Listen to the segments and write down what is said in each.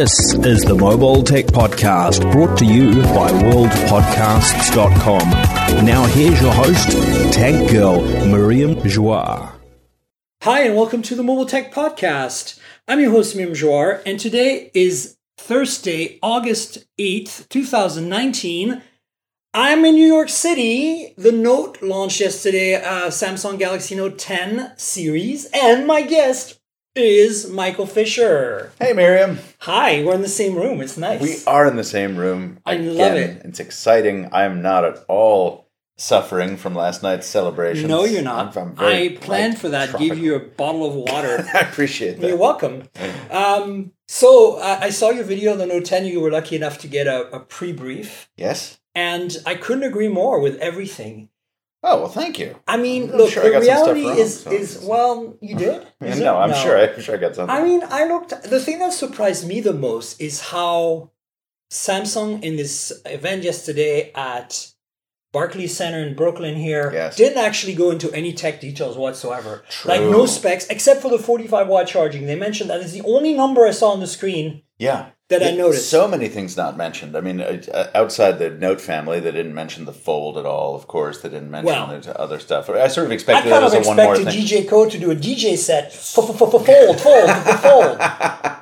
This is the Mobile Tech Podcast brought to you by worldpodcasts.com. Now here's your host, Tech Girl Myriam Joire. Hi, and welcome to the Mobile Tech Podcast. I'm your host, Myriam Joire, and today is Thursday, August 8th, 2019. I'm in New York City. The Note launched yesterday, uh, Samsung Galaxy Note 10 series, and my guest is Michael Fisher. Hey, Myriam. Hi, we're in the same room. It's nice. We are in the same room. I love it. It's exciting. I'm not at all suffering from last night's celebration. No, you're not. I'm, I'm I planned for that. tropical. Give you a bottle of water. I appreciate that. You're welcome. Um, so uh, I saw your video on the Note 10. You were lucky enough to get a, a pre-brief, Yes. and I couldn't agree more with everything. Oh well, thank you. I mean, I'm look, sure the reality wrong, is so is well, you did. It? no, I'm sure. I'm sure I got something. I mean, I looked. The thing that surprised me the most is how Samsung in this event yesterday at Barclays Center in Brooklyn here Yes. didn't actually go into any tech details whatsoever. Like no specs except for the 45 watt charging. They mentioned that is the only number I saw on the screen yeah. That I noticed. So many things not mentioned. I mean, uh, outside the Note family, they didn't mention the Fold at all. Of course, they didn't mention Well, the other stuff. I sort of expected that as a one more expected thing. DJ Koh to do a DJ set. Fold, fold, fold, fold, fold.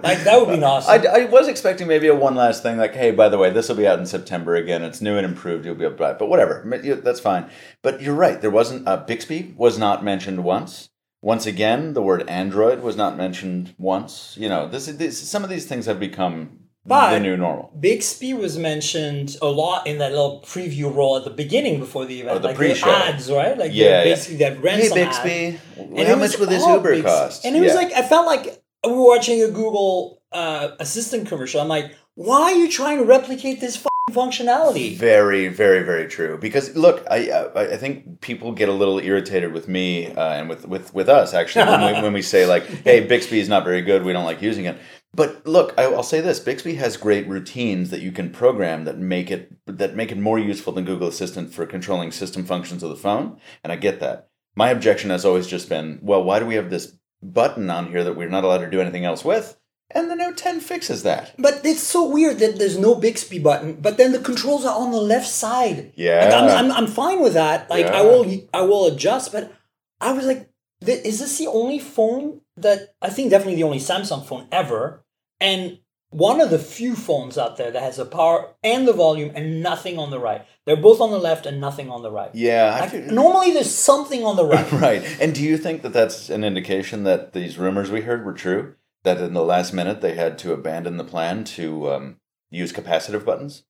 Like that would be awesome. I, I was expecting maybe a one last thing, like, hey, by the way, this will be out in September again. It's new and improved. You'll be able to buy it. But whatever, that's fine. But you're right. There wasn't uh, Bixby was not mentioned once. Once again, the word Android was not mentioned once. You know, this, this some of these things have become But- the new normal. Bixby was mentioned a lot in that little preview role at the beginning before the event. Oh, the like pre-show. ads, right? Like Yeah, yeah, yeah. basically that ran Hey, ad. Bixby, And how much will this Uber Bixby. cost? And it was like I felt like we were watching a Google uh, Assistant commercial. I'm like, why are you trying to replicate this functionality? Very, very, very true. Because look, I I I think people get a little irritated with me uh, and with, with with us actually when we, when we say like, "Hey, Bixby is not very good. We don't like using it." But look, I, I'll say this: Bixby has great routines that you can program that make it that make it more useful than Google Assistant for controlling system functions of the phone. And I get that. My objection has always just been, well, why do we have this button on here that we're not allowed to do anything else with? And the Note 10 fixes that. But it's so weird that there's no Bixby button, but then the controls are on the left side. Yeah. Like, I'm, I'm, I'm fine with that. Like I will I will adjust, but I was like, is this the only phone that I think definitely the only Samsung phone ever, and one of the few phones out there that has the power and the volume and nothing on the right. They're both on the left and nothing on the right. Yeah. Like, feel- normally there's something on the right. Right. And do you think that that's an indication that these rumors we heard were true? That in the last minute they had to abandon the plan to um, use capacitive buttons?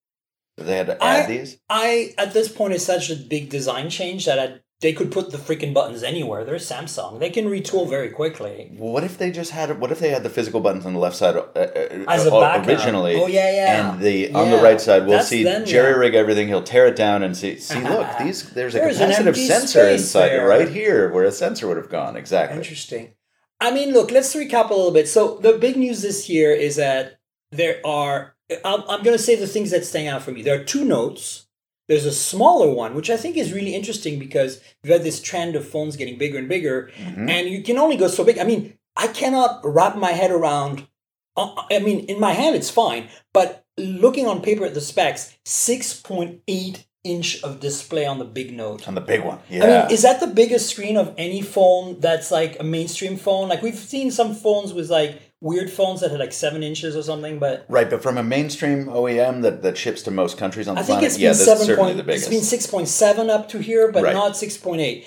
They had to add I- these? I at this point it's such a big design change that I, they could put the freaking buttons anywhere. They're Samsung. They can retool very quickly. What if they just had? What if they had the physical buttons on the left side uh, uh, As a uh, originally? Oh, yeah, yeah. And the on the right side, we'll That's see them, jerry yeah. rig everything. He'll tear it down and see. See, look, these there's a There's capacitive sensor inside there. right here, where a sensor would have gone. Exactly. Interesting. I mean, look, let's recap a little bit. So the big news this year is that there are. I'm, I'm going to say the things that stand out for me. There are two notes. There's a smaller one, which I think is really interesting because we've had this trend of phones getting bigger and bigger, Mhm. and you can only go so big. I mean, I cannot wrap my head around. uh, I mean, in my hand it's fine, but looking on paper at the specs, six point eight inch of display on the big note. On the big one, yeah. I mean, is that the biggest screen of any phone that's like a mainstream phone? Like we've seen some phones with like weird phones that had like seven inches or something, but Right, but from a mainstream OEM that, that ships to most countries on the I think planet, it's been yeah, this seven point. the biggest. It's been six point seven up to here, but Right. not six point eight.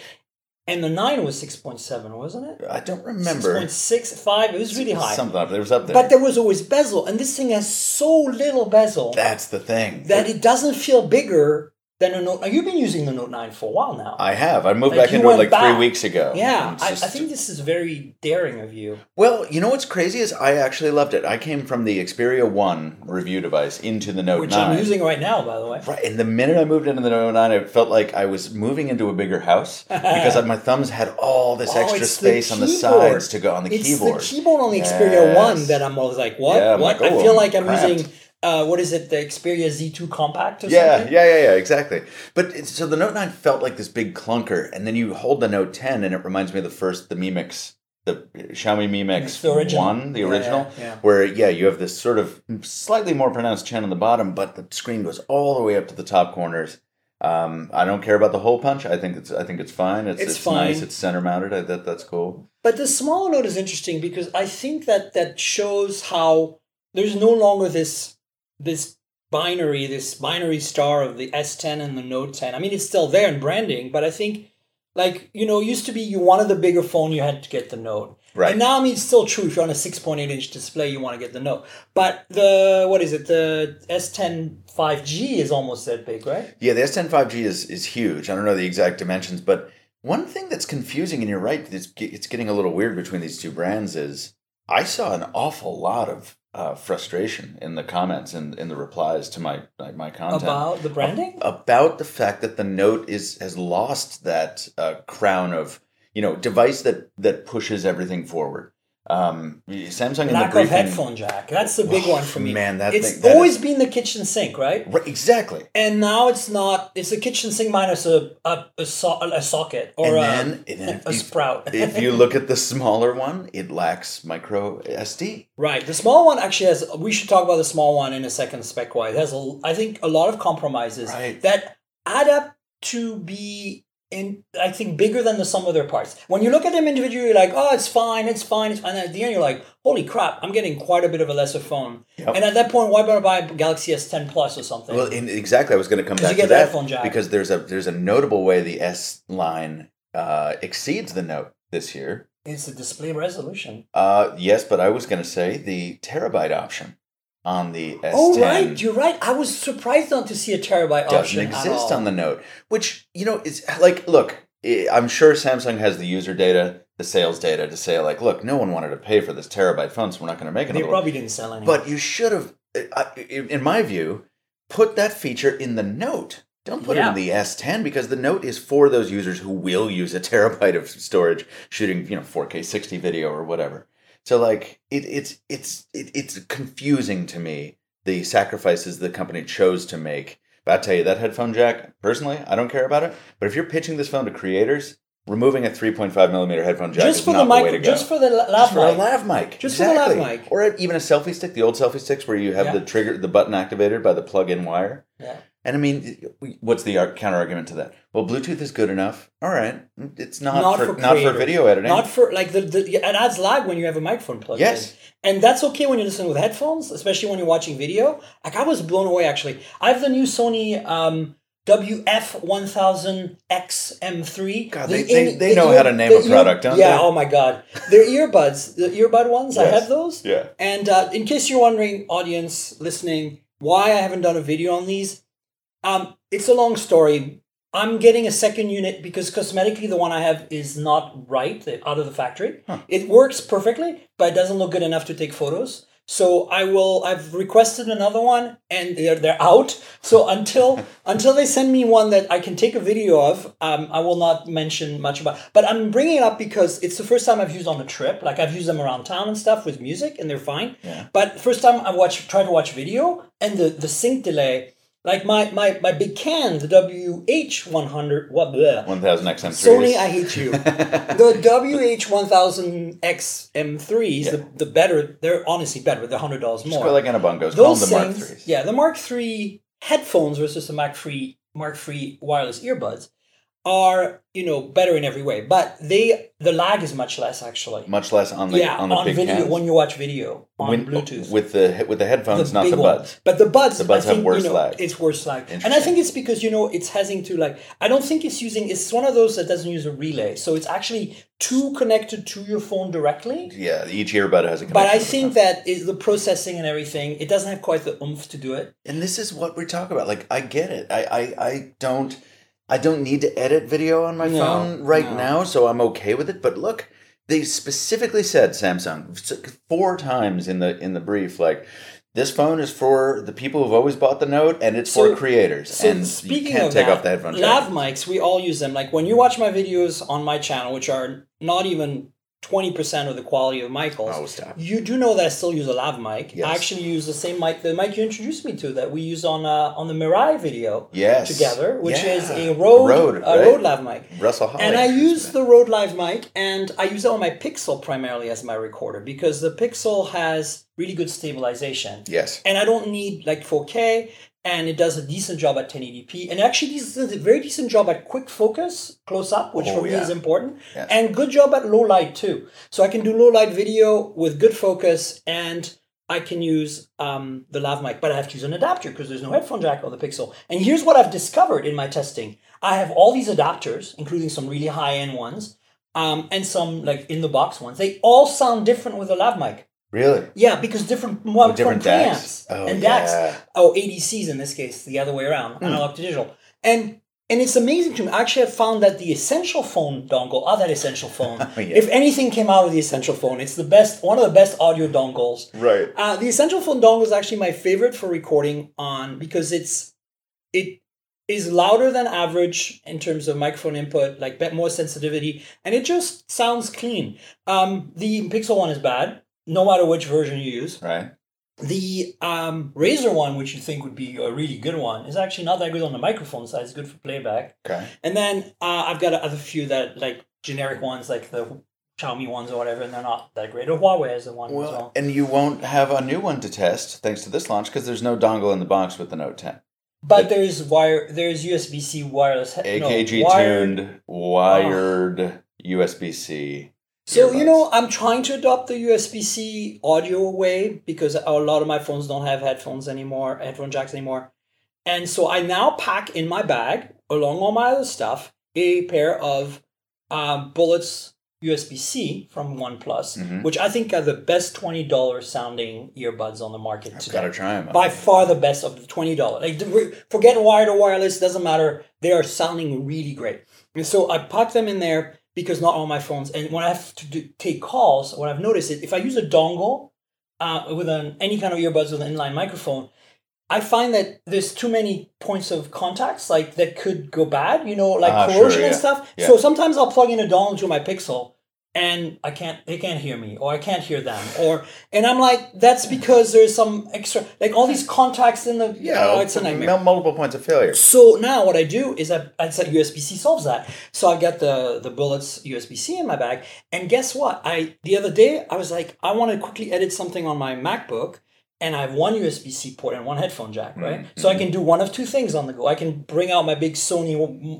And the nine was six point seven, wasn't it? I don't Six remember. point six five. It was really high. Something up there. Was up there. But there was always bezel, and this thing has so little bezel That's the thing. that it doesn't feel bigger than a Note. Oh, you've been using the Note nine for a while now. I have. I moved Like, back into it like back. three weeks ago. yeah, And it's I, I think this is very daring of you. Well, you know what's crazy is I actually loved it. I came from the Xperia One review device into the Note Which 9. I'm using right now, by the way. Right, and the minute I moved into the Note 9, I felt like I was moving into a bigger house because my thumbs had all this Oh, extra it's the space on the sides to go on the it's keyboard. the keyboard on the Xperia One that I'm always like, what? Yeah, what? like, I oh, feel I'm like I'm cramped. using uh, what is it, the Xperia Z2 Compact or Yeah, something? yeah, yeah, yeah, exactly. But so the Note 9 felt like this big clunker, and then you hold the Note 10, and it reminds me of the first, the Mi Mix the Xiaomi Mi Mix The original. One, the Yeah, original, yeah, where yeah, you have this sort of slightly more pronounced chin on the bottom, but the screen goes all the way up to the top corners. Um, I don't care about the hole punch. I think it's I think it's fine. It's It's it's, nice. It's center mounted. I, that that's cool. But the smaller note is interesting because I think that that shows how there's no longer this this binary, this binary star of the S10 and the Note 10. I mean, it's still there in branding, but I think like you know, it used to be you wanted the bigger phone, you had to get the Note. Right. And now, I mean, it's still true. If you're on a 6.8 inch display, you want to get the Note. But the what is it? The S10 5G is almost that big, right? Yeah, the S10 5G is is huge. I don't know the exact dimensions, but one thing that's confusing, and you're right, it's it's getting a little weird between these two brands. Is I saw an awful lot of uh, frustration in the comments and in the replies to my my, my content About the branding. about the fact that the Note is has lost that uh, crown of you know device that that pushes everything forward. Um, Samsung in the Lack of headphone jack. That's the big Oh, one for me. man, that it's thing- that always is- been the kitchen sink, right? Right, exactly. And now it's not. It's a kitchen sink minus a a a, so, a socket or And a, then- then a if- sprout. if you look at the smaller one, it lacks micro SD. right, the small one actually has. We should talk about the small one in a second. Spec wise, it has a, I think a lot of compromises Right. that add up to be. In, I think bigger than the sum of their parts. When you look at them individually, you're like, oh, it's fine, it's fine, it's fine. And at the end, you're like, holy crap, I'm getting quite a bit of a lesser phone. Yep. And at that point, why bother buy a Galaxy S10 Plus or something? Well, in, exactly. I was going to come back to that because there's a there's a notable way the S line uh, exceeds the Note this year. it's the display resolution. Uh, yes, but I was going to say the terabyte option on the S10 Oh right, you're right. I was surprised not to see a terabyte doesn't option at exist on the Note, which you know is like look. i- I'm sure Samsung has the user data, the sales data to say like, look, no one wanted to pay for this terabyte phone, so we're not going to make it. They one. probably didn't sell any. But you should have, uh, in in my view, put that feature in the Note. Don't put it in the S10 because the Note is for those users who will use a terabyte of storage shooting, you know, 4K 60 video or whatever. So like it, it's it's it, it's confusing to me the sacrifices the company chose to make. But I tell you that headphone jack, personally, I don't care about it. But if you're pitching this phone to creators, removing a 3.5 millimeter headphone jack just is for not the the way to mic, go just for the lav just for a mic. lav mic. Just for the lav exactly. mic. Or even a selfie stick, the old selfie sticks where you have Yeah. the trigger, the button activated by the plug-in wire. Yeah. And I mean, what's the counter argument to that? Well, Bluetooth is good enough. All right, it's not, Not for, for not for video editing. Not for like the, the it adds lag when you have a microphone plugged in. Yes. in. And that's okay when you listen with headphones, especially when you're watching video. Like I was blown away actually. I have the new Sony um WF1000X-M3. God, The they- they- they the know how to name a product, don't yeah, they? oh my god. They're earbuds, the earbud ones. I have those. Yeah. And uh, in case you're wondering, audience listening, why I haven't done a video on these, um, it's a long story. I'm getting a second unit because cosmetically the one I have is not right out of the factory. It works perfectly, but it doesn't look good enough to take photos. So I will. I've requested another one, and they're they're out. So until until they send me one that I can take a video of, um, I will not mention much about. But I'm bringing it up because it's the first time I've used on a trip. Like I've used them around town and stuff with music, and they're fine. Yeah. But first time I watch try to watch video, and the the sync delay. Like my my my big can, the WH one hundred what bleh. 1000 XM3. Sony, I hate you. the WH1000X M3s, the, the better, they're honestly better. They're hundred dollars Just more. go like Annabungos. Call Those them the Mark things, yeah, the Mark three headphones versus the Mark III Mark III wireless earbuds are you know better in every way, but they the lag is much less actually. Much less on the yeah, on the big video cans. when you watch video on When- Bluetooth with the with the headphones, not big the one. buds. But the buds, The buds I think, have worse you know, lag. It's worse lag, and I think it's because you know it's having to like. I don't think it's using. It's one of those that doesn't use a relay, so it's actually too connected to your phone directly. Yeah, each earbud has a connection. But I think that is the processing and everything. It doesn't have quite the oomph to do it. and this is what we're talking about. Like, I get it. I, I, I don't, I don't need to edit video on my No, phone right no. now, so I'm okay with it. But look, they specifically said Samsung four times in the in the brief, like this phone is for the people who've always bought the Note, and it's So- for creators. So and speaking you can't of take that, off the headphone lav mics, we all use them. Like when you watch my videos on my channel, which are not even 20% of the quality of Michael's. Oh, stop. You do know that I still use a lav mic. Yes. I actually use the same mic, the mic you introduced me to that we use on uh, on the Mirai video Yes. together, which Yeah. is a Rode, Rode, a right? Rode lav mic. Russell Holly. And I use the Rode Live mic, and I use it on my Pixel primarily as my recorder because the Pixel has really good stabilization, Yes. and I don't need like 4K, and it does a decent job at 1080p, and actually this does a very decent job at quick focus, close up, which Oh, for me yeah. is important, Yes. and good job at low light too. So I can do low light video with good focus, and I can use um, the lav mic, but I have to use an adapter because there's no headphone jack on the Pixel. And here's what I've discovered in my testing: I have all these adapters, including some really high end ones, um, and some like in the box ones. They all sound different with a lav mic. Really? Yeah, because different one With different preamps Oh, and yeah. DACs. Oh, ADCs in this case, the other way around, Hmm. analog to digital. And and it's amazing to me. Actually, I found that the Essential Phone dongle, oh, that Essential Phone. Oh, yeah. If anything came out of the Essential Phone, it's the best, one of the best audio dongles. Right. Uh, the Essential Phone dongle is actually my favorite for recording on because it's it is louder than average in terms of microphone input, like bit more sensitivity, and it just sounds clean. Um, the Pixel one is bad, no matter which version you use. Right. The um, Razer one, which you think would be a really good one, is actually not that good on the microphone side. It's good for playback. Okay. And then uh, I've got other few that like generic ones, like the Xiaomi ones or whatever, and they're not that great. Or Huawei is the one as Well, well. and you won't have a new one to test thanks to this launch because there's no dongle in the box with the Note 10. But there's wire. There's USB C wireless. he- no, AKG wired- tuned, wired USB C. So you know, I'm trying to adopt the USB C audio way because a lot of my phones don't have headphones anymore, headphone jacks anymore, and so I now pack in my bag along all my other stuff a pair of um, Bullets USB C from OnePlus, Mhm. which I think are the best twenty dollars sounding earbuds on the market today. Gotta try them. by far the best of the twenty dollars. Like forget wired or wireless, doesn't matter. They are sounding really great. And so I pop them in there because not all my phones. And when I have to do, take calls, what I've noticed is if I use a dongle uh, with an any kind of earbuds with an inline microphone, I find that there's too many points of contacts like that could go bad. You know, like Ah, sure, corrosion and stuff. Yeah. So sometimes I'll plug in a dongle to my Pixel. And I can't, they can't hear me, or I can't hear them, or, and I'm like, that's because there's some extra, like all these contacts in the, yeah, oh, it's a nightmare. multiple points of failure. So now what I do is I, I said USB C solves that. So I got the the bullets USB C in my bag, and guess what? I the other day I was like, I want to quickly edit something on my MacBook, and I have one USB C port and one headphone jack, right? Mm-hmm. So I can do one of two things on the go. I can bring out my big Sony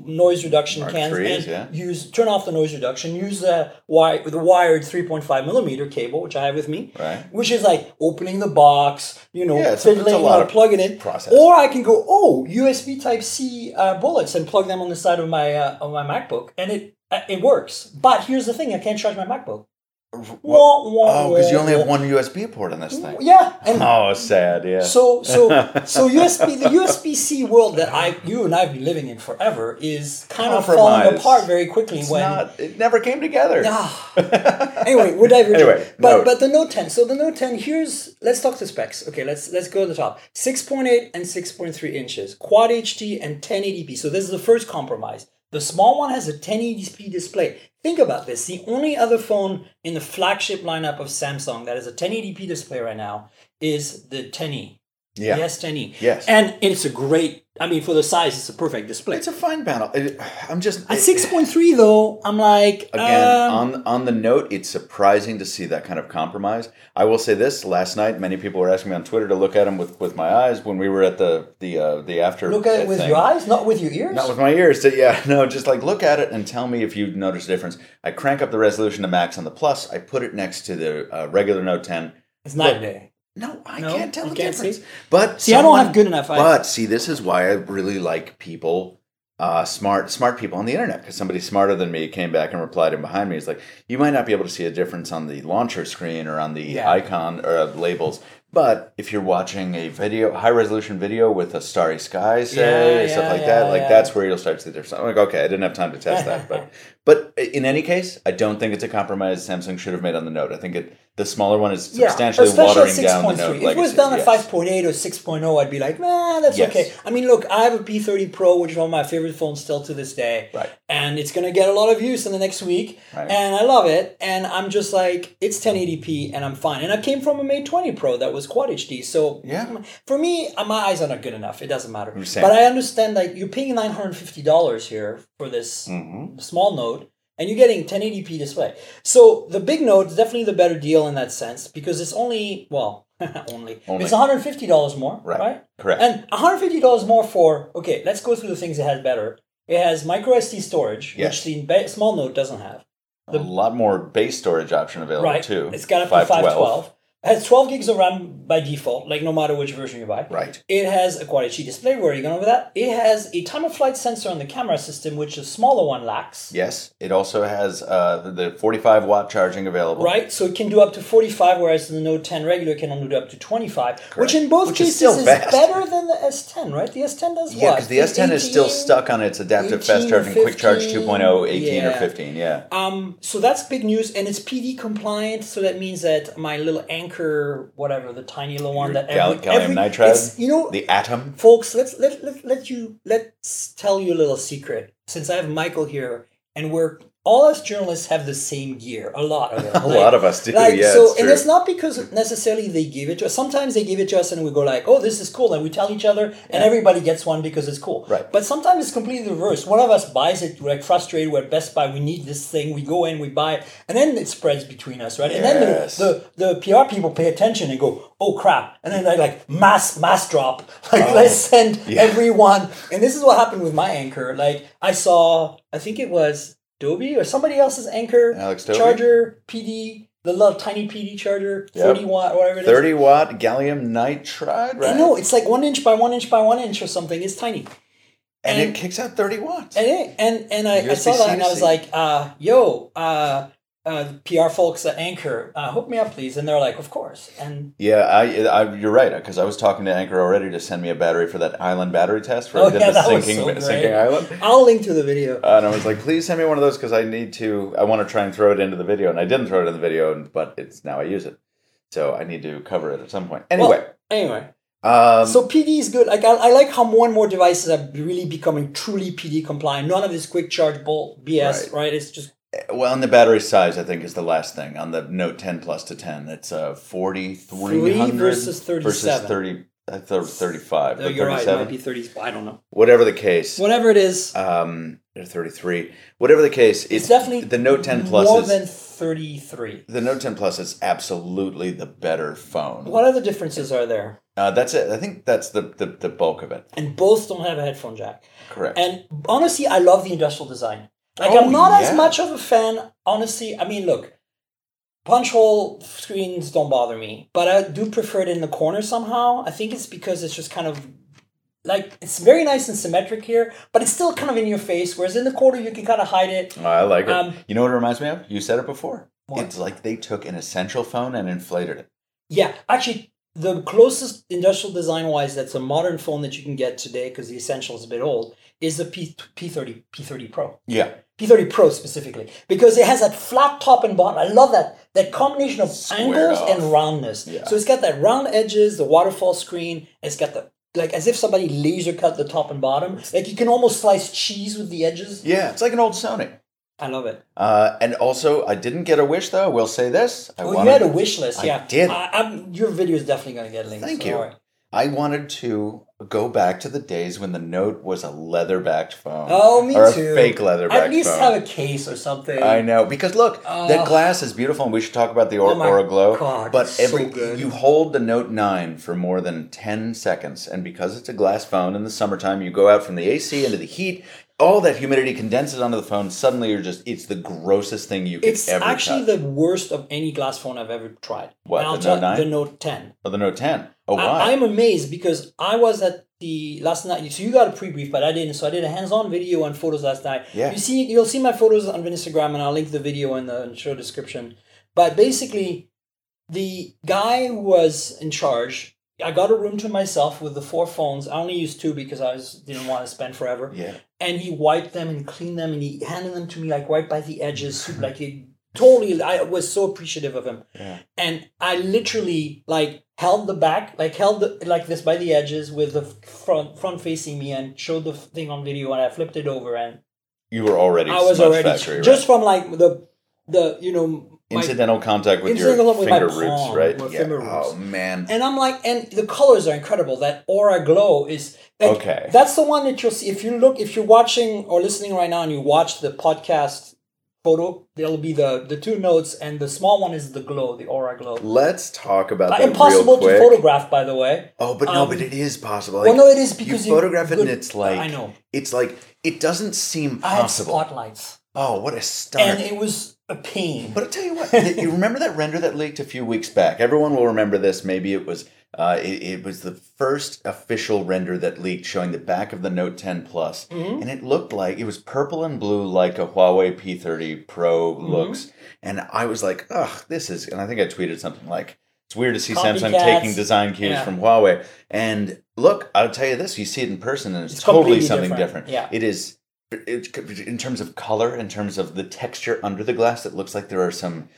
noise reduction Mark cans IIIs, and yeah. use turn off the noise reduction, use the wire the wired three point five millimeter cable, which I have with me, Right. which is like opening the box, you know, Yeah, it's a- it's a lot or of plugging it, process. or I can go, oh, USB Type C uh, bullets and plug them on the side of my uh, of my MacBook, and it uh, it works. But here's the thing: I can't charge my MacBook. Wah, wah, Oh, because you only have one USB port on this thing. Yeah, and Oh, sad. Yeah. so so so USB the USB C world that I you and I've been living in forever is kind of falling apart very quickly it's when not. It never came together. Ah. anyway, we're diverging. Anyway, but Note. but the Note 10. So the Note 10. Here's let's talk the specs. Okay, let's let's go to the top. Six point eight and six point three inches, Quad HD and 1080p. So this is the first compromise. The small one has a 1080p display. Think about this. The only other phone in the flagship lineup of Samsung that has a 1080p display right now is the 10e. Yeah. The S10e. Yes. And it's a great. I mean, for the size, it's a perfect display. It's a fine panel. It- I'm just At 6.3 though, I'm like Again, um, on on the note, it's surprising to see that kind of compromise. I will say this: last night, many people were asking me on Twitter to look at them with, with my eyes when we were at the the uh, the after. Look at it with thing. your eyes, not with your ears. Not with my ears. So, yeah, no, just like look at it and tell me if you notice a difference. I crank up the resolution to max on the plus. I put it next to the uh, regular Note 10. it's night day. No, I No? can't tell the can't difference. see? But See, I don't have good enough eyes. But see, this is why I really like people, uh, smart smart people on the internet. Because somebody smarter than me came back and replied in behind me. He's like, you might not be able to see a difference on the launcher screen or on the Yeah. icon or uh, labels, But if you're watching a video, high resolution video with a starry sky, say Yeah, stuff like yeah, that, like yeah. that's where you'll start to see the difference. I'm like, okay, I didn't have time to test that, but but in any case, I don't think it's a compromise Samsung should have made on the Note. I think it the smaller one is substantially especially watering at down the Note If it was legacy. done at Yes. 5.8 or 6.0, I'd be like, nah, that's Yes. okay. I mean, look, I have a P30 Pro, which is one of my favorite phones still to this day. Right. And it's going to get a lot of use in the next week. Right. And I love it. And I'm just like, it's 1080p and I'm fine. And I came from a Mate 20 Pro that was Quad HD. So Yeah. for me, uh, my eyes are not good enough. It doesn't matter. Same. But I understand like you're paying $950 here for this Mhm. small note and you're getting 1080p display. So the big note is definitely the better deal in that sense because it's only well only, Only. it's 150 dollars more, Right. right? Correct. And 150 dollars more for okay. Let's go through the things it has better. It has micro SD storage, Yes. which the small note doesn't have. a lot more base storage option available Right. too. It's got up to 512. It has 12 gigs of RAM by default, like no matter which version you buy. Right. It has a Quad HD display. Where are you going with that? It has a time of flight sensor on the camera system, which the smaller one lacks. Yes, it also has uh, the- the 45 watt charging available. Right, so it can do up to 45, whereas the Note 10 regular can only do up to 25, which in both Which is cases still is, better than the S10, right? The S10 does Yeah, what? because the S10 is still stuck on its adaptive fast 18 or charging quick charge 15, 2.0, 18 or 15. Yeah. Um, so that's big news, and it's PD compliant. So that means that my little Anker, whatever, the tiny little one Your that every, gallium every- nitride? it's- you know, The Atom. folks, let's let, let let you let's tell you a little secret. Since I have Michael here, and we're all us journalists have the same gear, a lot of it. A lot of us do. Like yeah, so, it's and it's not because necessarily they give it to us. Sometimes they give it to us, and we go like, "Oh, this is cool," and we tell each other, and everybody gets one because it's cool. Right. But sometimes it's completely the reverse. One of us buys it, we're like frustrated. We're at Best Buy. We need this thing. We go in, we buy it, and then it spreads between us, right? Yes. And then the, the the PR people pay attention and go, "Oh crap!" And then they like mass mass drop. Like oh, let's send Oh, yeah. everyone. And this is what happened with my Anker. Like I saw, I think it was Dobie or somebody else's Anker Alex Dobie? charger PD, the little tiny PD charger, Yep. thirty watt, whatever it is. 30 watt gallium nitride, right? I know it's like one inch by one inch by one inch or something. It's tiny. And, and- it kicks out 30 watts. And it, and and I, I saw that and I was like, uh, "Yo, uh, uh, PR folks at Anker, uh, hook me up, please." And they're like, "Of course." And yeah, I, I, you're right, because I was talking to Anker already to send me a battery for that island battery test where Oh, I did yeah, the sinking, so sinking island. I'll link to the video. And I was like, please send me one of those because I need to, I want to try and throw it into the video. And I didn't throw it in the video, but it's now I use it. So I need to cover it at some point. Anyway. Well, anyway, um, so PD is good. Like I, I like how more and more devices are really becoming truly PD compliant. None of this quick charge bolt BS, Right. right? It's just well, and the battery size, I think, is the last thing on the Note 10 Plus to 10. It's uh, 4300 Three versus 37. versus 30, I thought 35. oh, but you're right. It might be thirty. I don't know. Whatever the case. Whatever it is, Um, 33. Whatever the case, it's, it's definitely the Note 10 Plus more is, than thirty-three. the Note 10 Plus is absolutely the better phone. What other differences are there? Uh, that's it. I think that's the, the, the bulk of it. And both don't have a headphone jack. Correct. And honestly, I love the industrial design. Like Oh, I'm not as much of a fan. Honestly, I mean, look, punch hole screens don't bother me, but I do prefer it in the corner somehow. I think it's because it's just kind of like it's very nice and symmetric here, but it's still kind of in your face. Whereas in the corner, you can kind of hide it. Oh, I like it. Um, you know what it reminds me of? You said it before. What? It's like they took an essential phone and inflated it. Yeah, actually, the closest industrial design wise that's a modern phone that you can get today, because the Essential is a bit old, is the P P30 P30 Pro. Yeah. P30 Pro specifically because it has that flat top and bottom. I love that that combination of Squared angles off. and roundness. Yeah. So it's got that round edges, the waterfall screen. It's got the like as if somebody laser cut the top and bottom. Like you can almost slice cheese with the edges. Yeah, it's like an old Sony. I love it. Uh, and also, I didn't get a wish though. I will say this. I Oh, wanted, you had a wish list. I yeah, did. I, I'm, your video is definitely going to get linked. Thank so you. worry. I wanted to go back to the days when the Note was a leather-backed phone. Oh, me or a too. fake leather-backed At least phone. have a case or something. I know because look, that Oh. glass is beautiful, and we should talk about the oh or- Oh Aura Glow. God, but it's so every good. you hold the Note Nine for more than ten seconds, and because it's a glass phone in the summertime, you go out from the AC into the heat. All that humidity condenses onto the phone. Suddenly, you're just—it's the grossest thing you could It's ever actually touch. the worst of any glass phone I've ever tried. What, the Note 9? The Note 10. oh, the Note Ten. Oh, why? I, I'm amazed because I was at the last night. So you got a pre-brief, but I didn't. So I did a hands-on video and photos last night. Yeah. You see, you'll see my photos on Instagram, and I'll link the video in the show description. But basically, the guy who was in charge, I got a room to myself with the four phones. I only used two because I was didn't want to spend forever. Yeah. And he wiped them and cleaned them, and he handed them to me like right by the edges, like he totally. I was so appreciative of him. Yeah. And I literally like held the back, like held the, like this by the edges with the front front facing me, and showed the thing on video, and I flipped it over, and You were already. I was already factory, right? just from like the the you know incidental contact with your Incidental with my finger roots, palm, right? my Yeah. finger roots. Oh man. and I'm like, and the colors are incredible. That aura glow is like, Okay. That's the one that you'll see if you look if you're watching or listening right now and you watch the podcast photo. There'll be the the two notes, and the small one is the glow, the aura glow. Let's talk about Uh, that impossible real quick. to photograph, by the way. Oh, but no, Um, but it is possible. well, no, it is because you you- photograph it good- and it's like I know. It's like it doesn't seem possible. I had possible. spotlights, Oh, what a start! and it was a pain. But I'll tell you what, you remember that render that leaked a few weeks back? Everyone will remember this. Maybe it was uh, it, it was the first official render that leaked showing the back of the Note 10 Plus, Mm-hmm. and it looked like it was purple and blue like a Huawei P30 Pro Mm-hmm. looks. And I was like, ugh, this is. And I think I tweeted something like. It's weird to see Samsung taking design cues Yeah. from Huawei. And look, I'll tell you this: you see it in person, and it's, It's totally something different. different. Yeah. It is it, in terms of color, in terms of the texture under the glass, it looks like there are some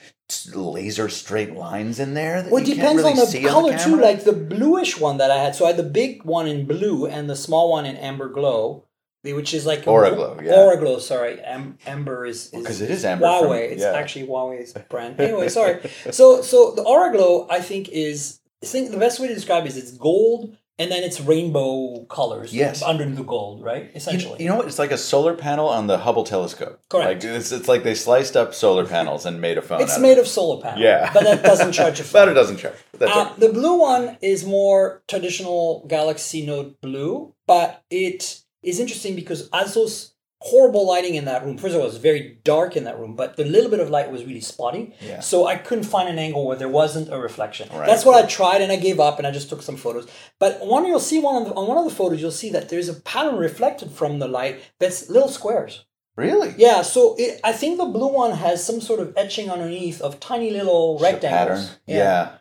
laser straight lines in there. That Well, it you can't depends really on the color on the too. Like the bluish one that I had. So I had the big one in blue and the small one in amber glow, which is like Aura Glow, yeah. Aura glow. Sorry, Am- amber is because it is amber. Huawei. from- it's actually Huawei's brand. Anyway, sorry. So so the Aura Glow, I think is I think the best way to describe it is it's gold and then it's rainbow colors. Yes. under the gold, right? Essentially. you know what? It's like a solar panel on the Hubble telescope. Correct. Like it's, it's like they sliced up solar panels and made a phone. it's made of of solar panels. Yeah. but that doesn't charge a phone. But it doesn't charge. Uh, right. the blue one is more traditional Galaxy Note blue, but it is interesting because as those horrible lighting in that room, first of all, it was very dark in that room, but the little bit of light was really spotty. Yeah. So I couldn't find an angle where there wasn't a reflection. Right. That's what I tried, and I gave up, and I just took some photos. But one you'll see one on, the, on one of the photos, you'll see that there's a pattern reflected from the light that's little squares. Really? Yeah, so it, I think the blue one has some sort of etching underneath of tiny little rectangles. pattern. Yeah.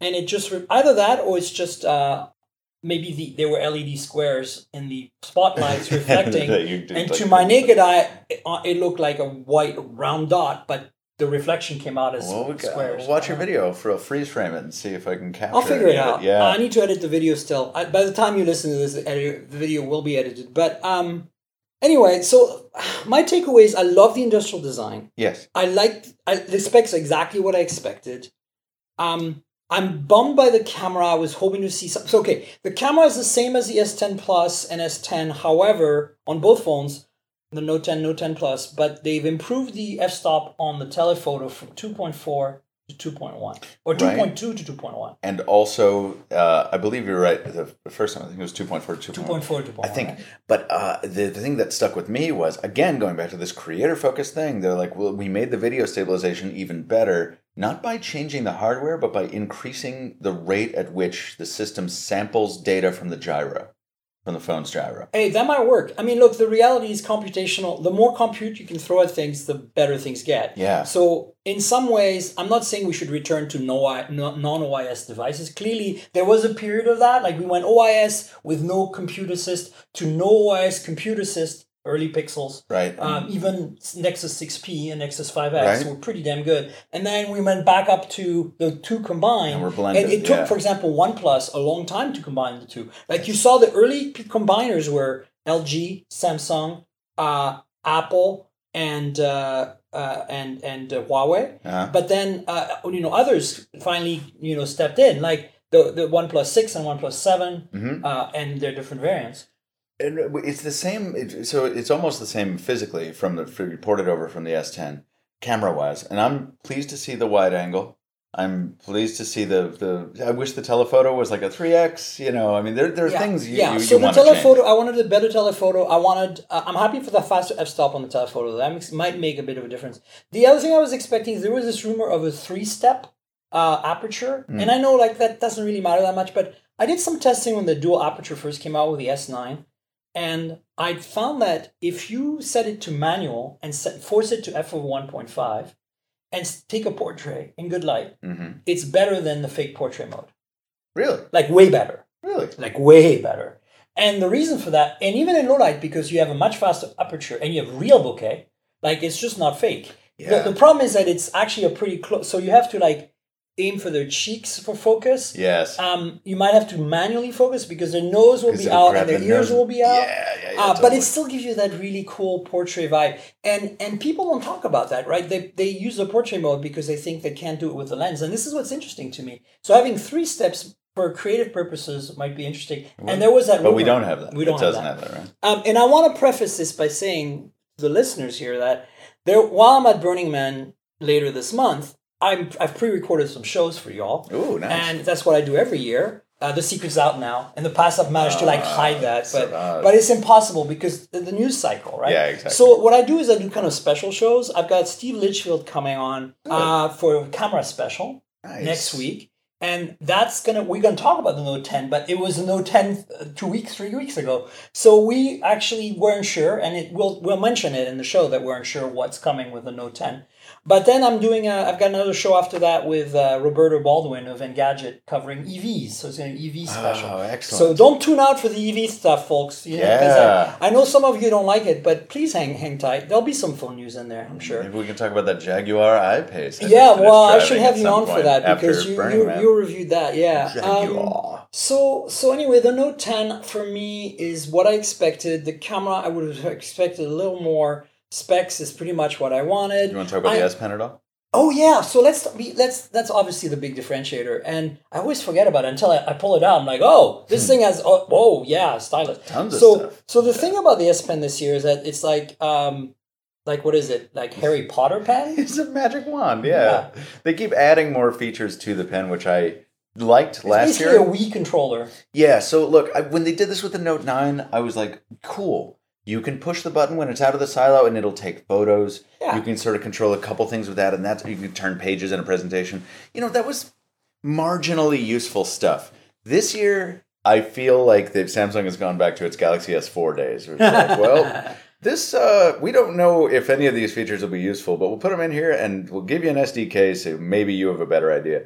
and it just re- either that or it's just uh, maybe the there were LED squares in the spotlights reflecting, That you did, and like, to my naked eye, it, uh, it looked like a white round dot, but the reflection came out as Well, squares. we'll watch your Uh, video for a freeze frame it and see if I can capture. I'll figure it of out. Yeah. I need to edit the video still. I, by the time you listen to this, the, edit, the video will be edited. But um, anyway, so my takeaway is I love the industrial design. yes. I like I, the specs exactly what I expected. Um, I'm bummed by the camera. I was hoping to see something. So okay, the camera is the same as the S10 Plus and S10. However, on both phones, the Note 10, Note 10 Plus, but they've improved the f-stop on the telephoto from 2.4 to 2.1 or 2.2 to 2.1. And also, uh, I believe you're right. The, the first time I think it was 2.4 to 2.1. 2.4 to 2.1. I think, right? but uh, the, the thing that stuck with me was again going back to this creator focused thing. They're like, well, we made the video stabilization even better, not by changing the hardware, but by increasing the rate at which the system samples data from the gyro, from the phone's gyro. Hey, that might work. I mean, look, the reality is computational. The more compute you can throw at things, the better things get. Yeah. So, in some ways, I'm not saying we should return to no, non OIS devices. Clearly, there was a period of that. Like we went OIS with no compute assist to no OIS compute assist, early pixels. Right. Um, even Nexus 6P and Nexus 5X Right. were pretty damn good. And then we went back up to the two combined. And we're blended, And it took, yeah. for example, OnePlus a long time to combine the two. Like you saw, the early p- combiners were LG, Samsung, uh, Apple, and uh, uh, and and uh, Huawei. Uh-huh. But then uh, you know others finally you know stepped in, like the the OnePlus Six and OnePlus 7 Mhm. uh, and their different variants. And it's the same. It, so it's almost the same physically from the from reported over from the S10 camera wise. And I'm pleased to see the wide angle. I'm pleased to see the the. I wish the telephoto was like a three x. You know, I mean, there there are yeah. things you, yeah. you, so you the telephoto, I wanted a better telephoto. I wanted. Uh, I'm happy for the faster f-stop on the telephoto. That makes, might make a bit of a difference. The other thing I was expecting is there was this rumor of a three-step uh, aperture, Hmm. and I know like that doesn't really matter that much, but I did some testing when the dual aperture first came out with the S9, and I found that if you set it to manual and set, force it to f of 1.5, and take a portrait in good light, hmm it's better than the fake portrait mode. Really, Like way better. really. Like way better. And the reason for that, and even in low light, because you have a much faster aperture and you have real bokeh, like it's just not fake. Yeah. The, the problem is that it's actually a pretty close. So you have to like aim for their cheeks for focus. Yes. Um, you might have to manually focus because their nose will be out and their the ears will be out. Yeah, yeah, yeah. Uh, but it still gives you that really cool portrait vibe, and and people don't talk about that, right? They they use the portrait mode because they think they can't do it with the lens, and this is what's interesting to me. So having three steps for creative purposes might be interesting. And there was that, But we don't have that. We don't it have doesn't that. have that, right? Um, and I want to preface this by saying to the listeners here that there, while I'm at Burning Man later this month, I'm I've pre-recorded some shows for y'all, Ooh, nice. and that's what I do every year. Uh, the secret's out now. In the past, I've managed to like hide that, but but it's impossible because the, the news cycle, right? Yeah, exactly. So what I do is I do kind of special shows. I've got Steve Litchfield coming on uh, for a camera special Nice. next week. And that's gonna we're gonna talk about the Note 10, but it was the Note 10 uh, two weeks, three weeks ago. So we actually weren't sure, and it will we'll mention it in the show that we weren't sure what's coming with the Note 10. But then I'm doing a, I've got another show after that with uh, Roberto Baldwin of Engadget covering EVs. So it's an EV special. Oh, excellent. So don't tune out for the EV stuff, folks. You know, 'cause Yeah. I, I know some of you don't like it, but please hang hang tight. There'll be some fun news in there, I'm sure. Maybe we can talk about that Jaguar I-Pace. I Yeah, well, I should have you on for that because you you, Man. you reviewed that. Yeah. Um, so so anyway, the Note 10 for me is what I expected. The camera I would have expected a little more specs is pretty much what I wanted. you want to talk about I- the S Pen at all? Oh yeah, so let's be let's that's obviously the big differentiator, and I always forget about it until I, I pull it out. I'm like, oh, this thing has oh, oh yeah, stylus. Hmm. Tons of so stuff. so the thing about the S Pen this year is that it's like um like what is it like Harry Potter pen? It's a magic wand, yeah. They keep adding more features to the pen, which I liked It's last year. a Wii controller. Yeah, so look, I, when they did this with the Note 9, I was like, cool. You can push the button when it's out of the silo and it'll take photos. Yeah. You can sort of control a couple things with that, and that's you can turn pages in a presentation. You know, that was marginally useful stuff. This year, I feel like that Samsung has gone back to its Galaxy S4 days. Like, well, this uh, we don't know if any of these features will be useful, but we'll put them in here and we'll give you an SDK so maybe you have a better idea.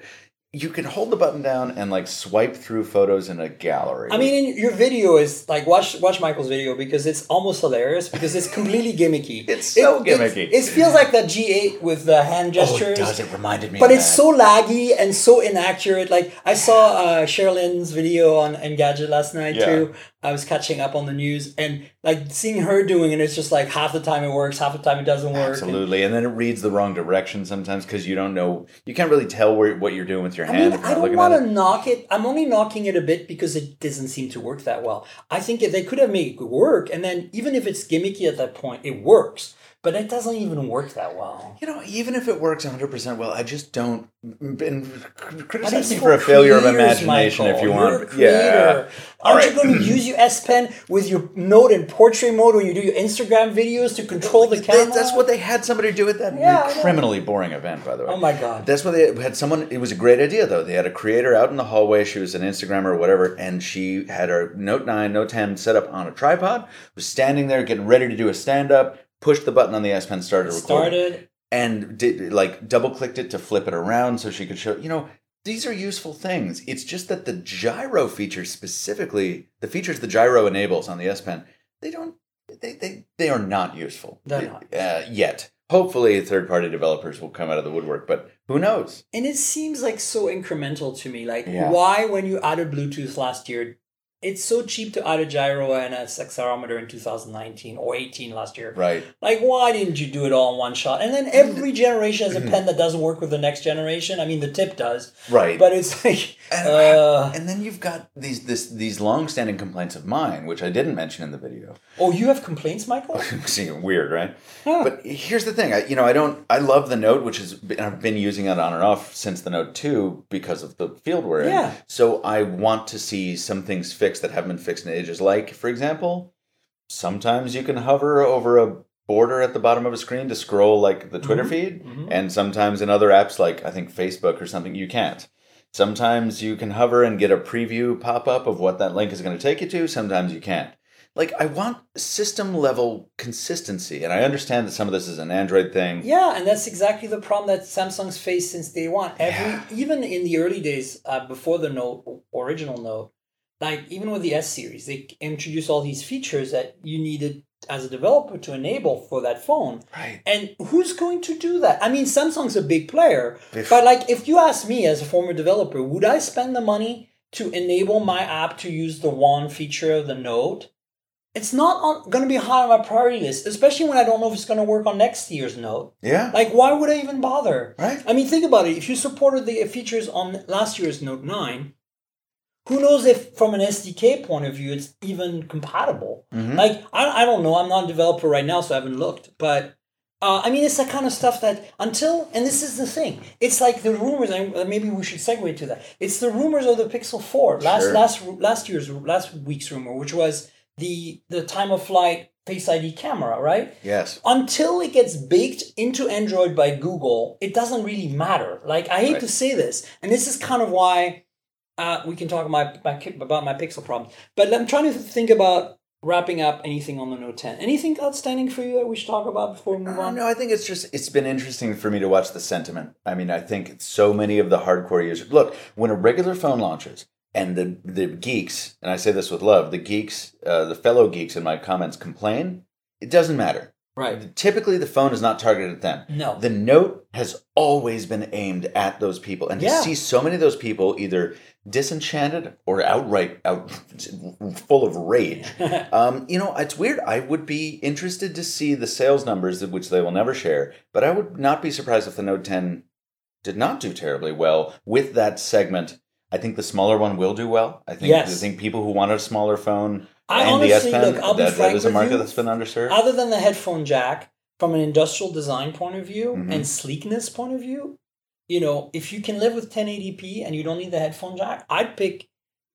You can hold the button down and like swipe through photos in a gallery. I mean, in your video is like watch watch Michael's video because it's almost hilarious because it's completely gimmicky. It's so It- it- gimmicky. It, feels like that G8 with the hand oh, gestures. it does. It reminded me, but of it's that. so laggy and so inaccurate. Like I saw uh, Cherlynn's video on Engadget last night Yeah. too. I was catching up on the news and like seeing her doing it. It's just like half the time it works, half the time it doesn't work. Absolutely, and then it reads the wrong direction sometimes because you don't know, you can't really tell where what you're doing with your I hand. mean, I don't want to knock it. I'm only knocking it a bit because it doesn't seem to work that well. I think they could have made it work, and then even if it's gimmicky at that point, it works. But it doesn't even work that well. You know, even if it works 100 percent well, I just don't. And criticize me for a for failure of imagination if Michael. you You're want. a creator. Aren't right. you going to use your S Pen with your note in portrait mode when you do your Instagram videos to control the They- camera? that's what they had somebody do at that Yeah, criminally boring event, by the way. Oh my god. That's what they had someone. It was a great idea though. They had a creator out in the hallway. She was an Instagrammer or whatever, and she had her Note Nine, Note Ten set up on a tripod. Was standing there getting ready to do a stand up. Pushed the button on the S Pen, started recording, Started. and did like double clicked it to flip it around so she could show. You know, these are useful things. It's just that the gyro feature specifically, the features the gyro enables on the S Pen, they don't. They, they, they are not useful They're not. uh, yet. Hopefully, third party developers will come out of the woodwork, but who knows? And it seems like so incremental to me. Like, Yeah. why, when you added Bluetooth last year, it's so cheap to add a gyro and a accelerometer in 2019 or 18 last year. Right. Like, why didn't you do it all in one shot? And then every generation has a pen that doesn't work with the next generation. I mean, the tip does, Right. but it's like, and, uh, and then you've got these this these long standing complaints of mine, which I didn't mention in the video. oh, you have complaints, Michael? Seeing weird, right? Huh. But here's the thing, I, you know, I don't. I love the Note, which is I've been using it on and off since the Note Two because of the field we're in. Yeah. So I want to see some things fixed that haven't been fixed in ages. Like, for example, sometimes you can hover over a border at the bottom of a screen to scroll like the Twitter Mhm. feed, Mhm. and sometimes in other apps like I think Facebook or something you can't. Sometimes you can hover and get a preview pop up of what that link is going to take you to. Sometimes you can't. like I want system level consistency, and I understand that some of this is an Android thing. Yeah, and that's exactly the problem that Samsung's faced since day one. Every Yeah. even in the early days uh, before the Note original Note, like even with the S series, they introduced all these features that you needed as a developer to enable for that phone. Right. And who's going to do that? I mean, Samsung's a big player, If- but like if you ask me as a former developer, would I spend the money to enable my app to use the one feature of the Note? It's not going to be high on my priority list, especially when I don't know if it's going to work on next year's Note. Yeah. Like, why would I even bother? Right. I mean, think about it. If you supported the features on last year's Note 9, who knows if, from an SDK point of view, it's even compatible? Mhm. Like, I, I don't know. I'm not a developer right now, so I haven't looked. But, uh, I mean, it's the kind of stuff that until, and this is the thing, it's like the rumors, and maybe we should segue to that. It's the rumors of the Pixel 4, last, Sure. last, last year's, last week's rumor, which was the, the time of flight Face ID camera, right? Yes. until it gets baked into Android by Google, it doesn't really matter. Like I hate Right. to say this, and this is kind of why uh, we can talk about my, my about my Pixel problem. But I'm trying to think about wrapping up anything on the Note 10. Anything outstanding for you that we should talk about before we move Uh, on? no, I think it's just it's been interesting for me to watch the sentiment. I mean, I think so many of the hardcore users look when a regular phone launches and the the geeks, and I say this with love, the geeks, uh, the fellow geeks in my comments complain. It doesn't matter. Right. Typically, the phone is not targeted at them. No. The note has always been aimed at those people, and to Yeah. see so many of those people either disenchanted or outright out full of rage um, you know, it's weird. I would be interested to see the sales numbers, which they will never share, but I would not be surprised if the Note 10 did not do terribly well with that segment. I think the smaller one will do well. I think Yes. I think people who want a smaller phone I and honestly- the S Pen, look, I'll be that, that frank is a market you. that's been underserved. Other than the headphone jack, from an industrial design point of view Mhm. and sleekness point of view, you know, if you can live with 1080p and you don't need the headphone jack, I'd pick,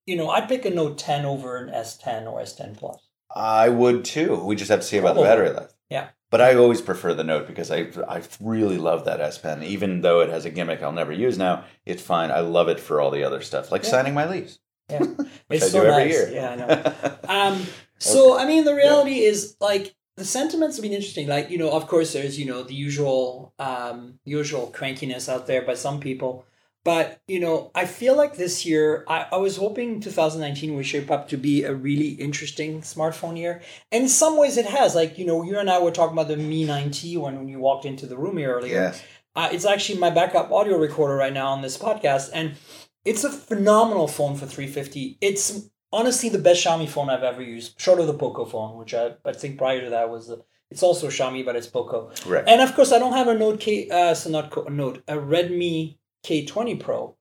you know, I'd pick a Note 10 over an S10 or S10 Plus. I would too. We just have to see about the battery life. Yeah. But I always prefer the Note because I I really love that S Pen, even though it has a gimmick I'll never use now. It's fine. I love it for all the other stuff, like Yeah. signing my lease. Yeah, it's I so nice. year. Yeah, I know. Um, so I mean, the reality is like the sentiments have been interesting. Like you know, of course, there's you know the usual um, usual crankiness out there by some people, but you know, I feel like this year I, I was hoping 2019 would shape up to be a really interesting smartphone year, and in some ways it has. Like you know, you and I were talking about the Mi 9T when when you walked into the room here earlier. yes. Uh, it's actually my backup audio recorder right now on this podcast, and it's a phenomenal phone for 350. It's honestly the best Xiaomi phone I've ever used, short of the Poco phone, which I, I think prior to that was the. It's also Xiaomi, but it's Poco. Right. And of course, I don't have a Note K. Uh, so not Co- a Note, a Redmi K20 Pro,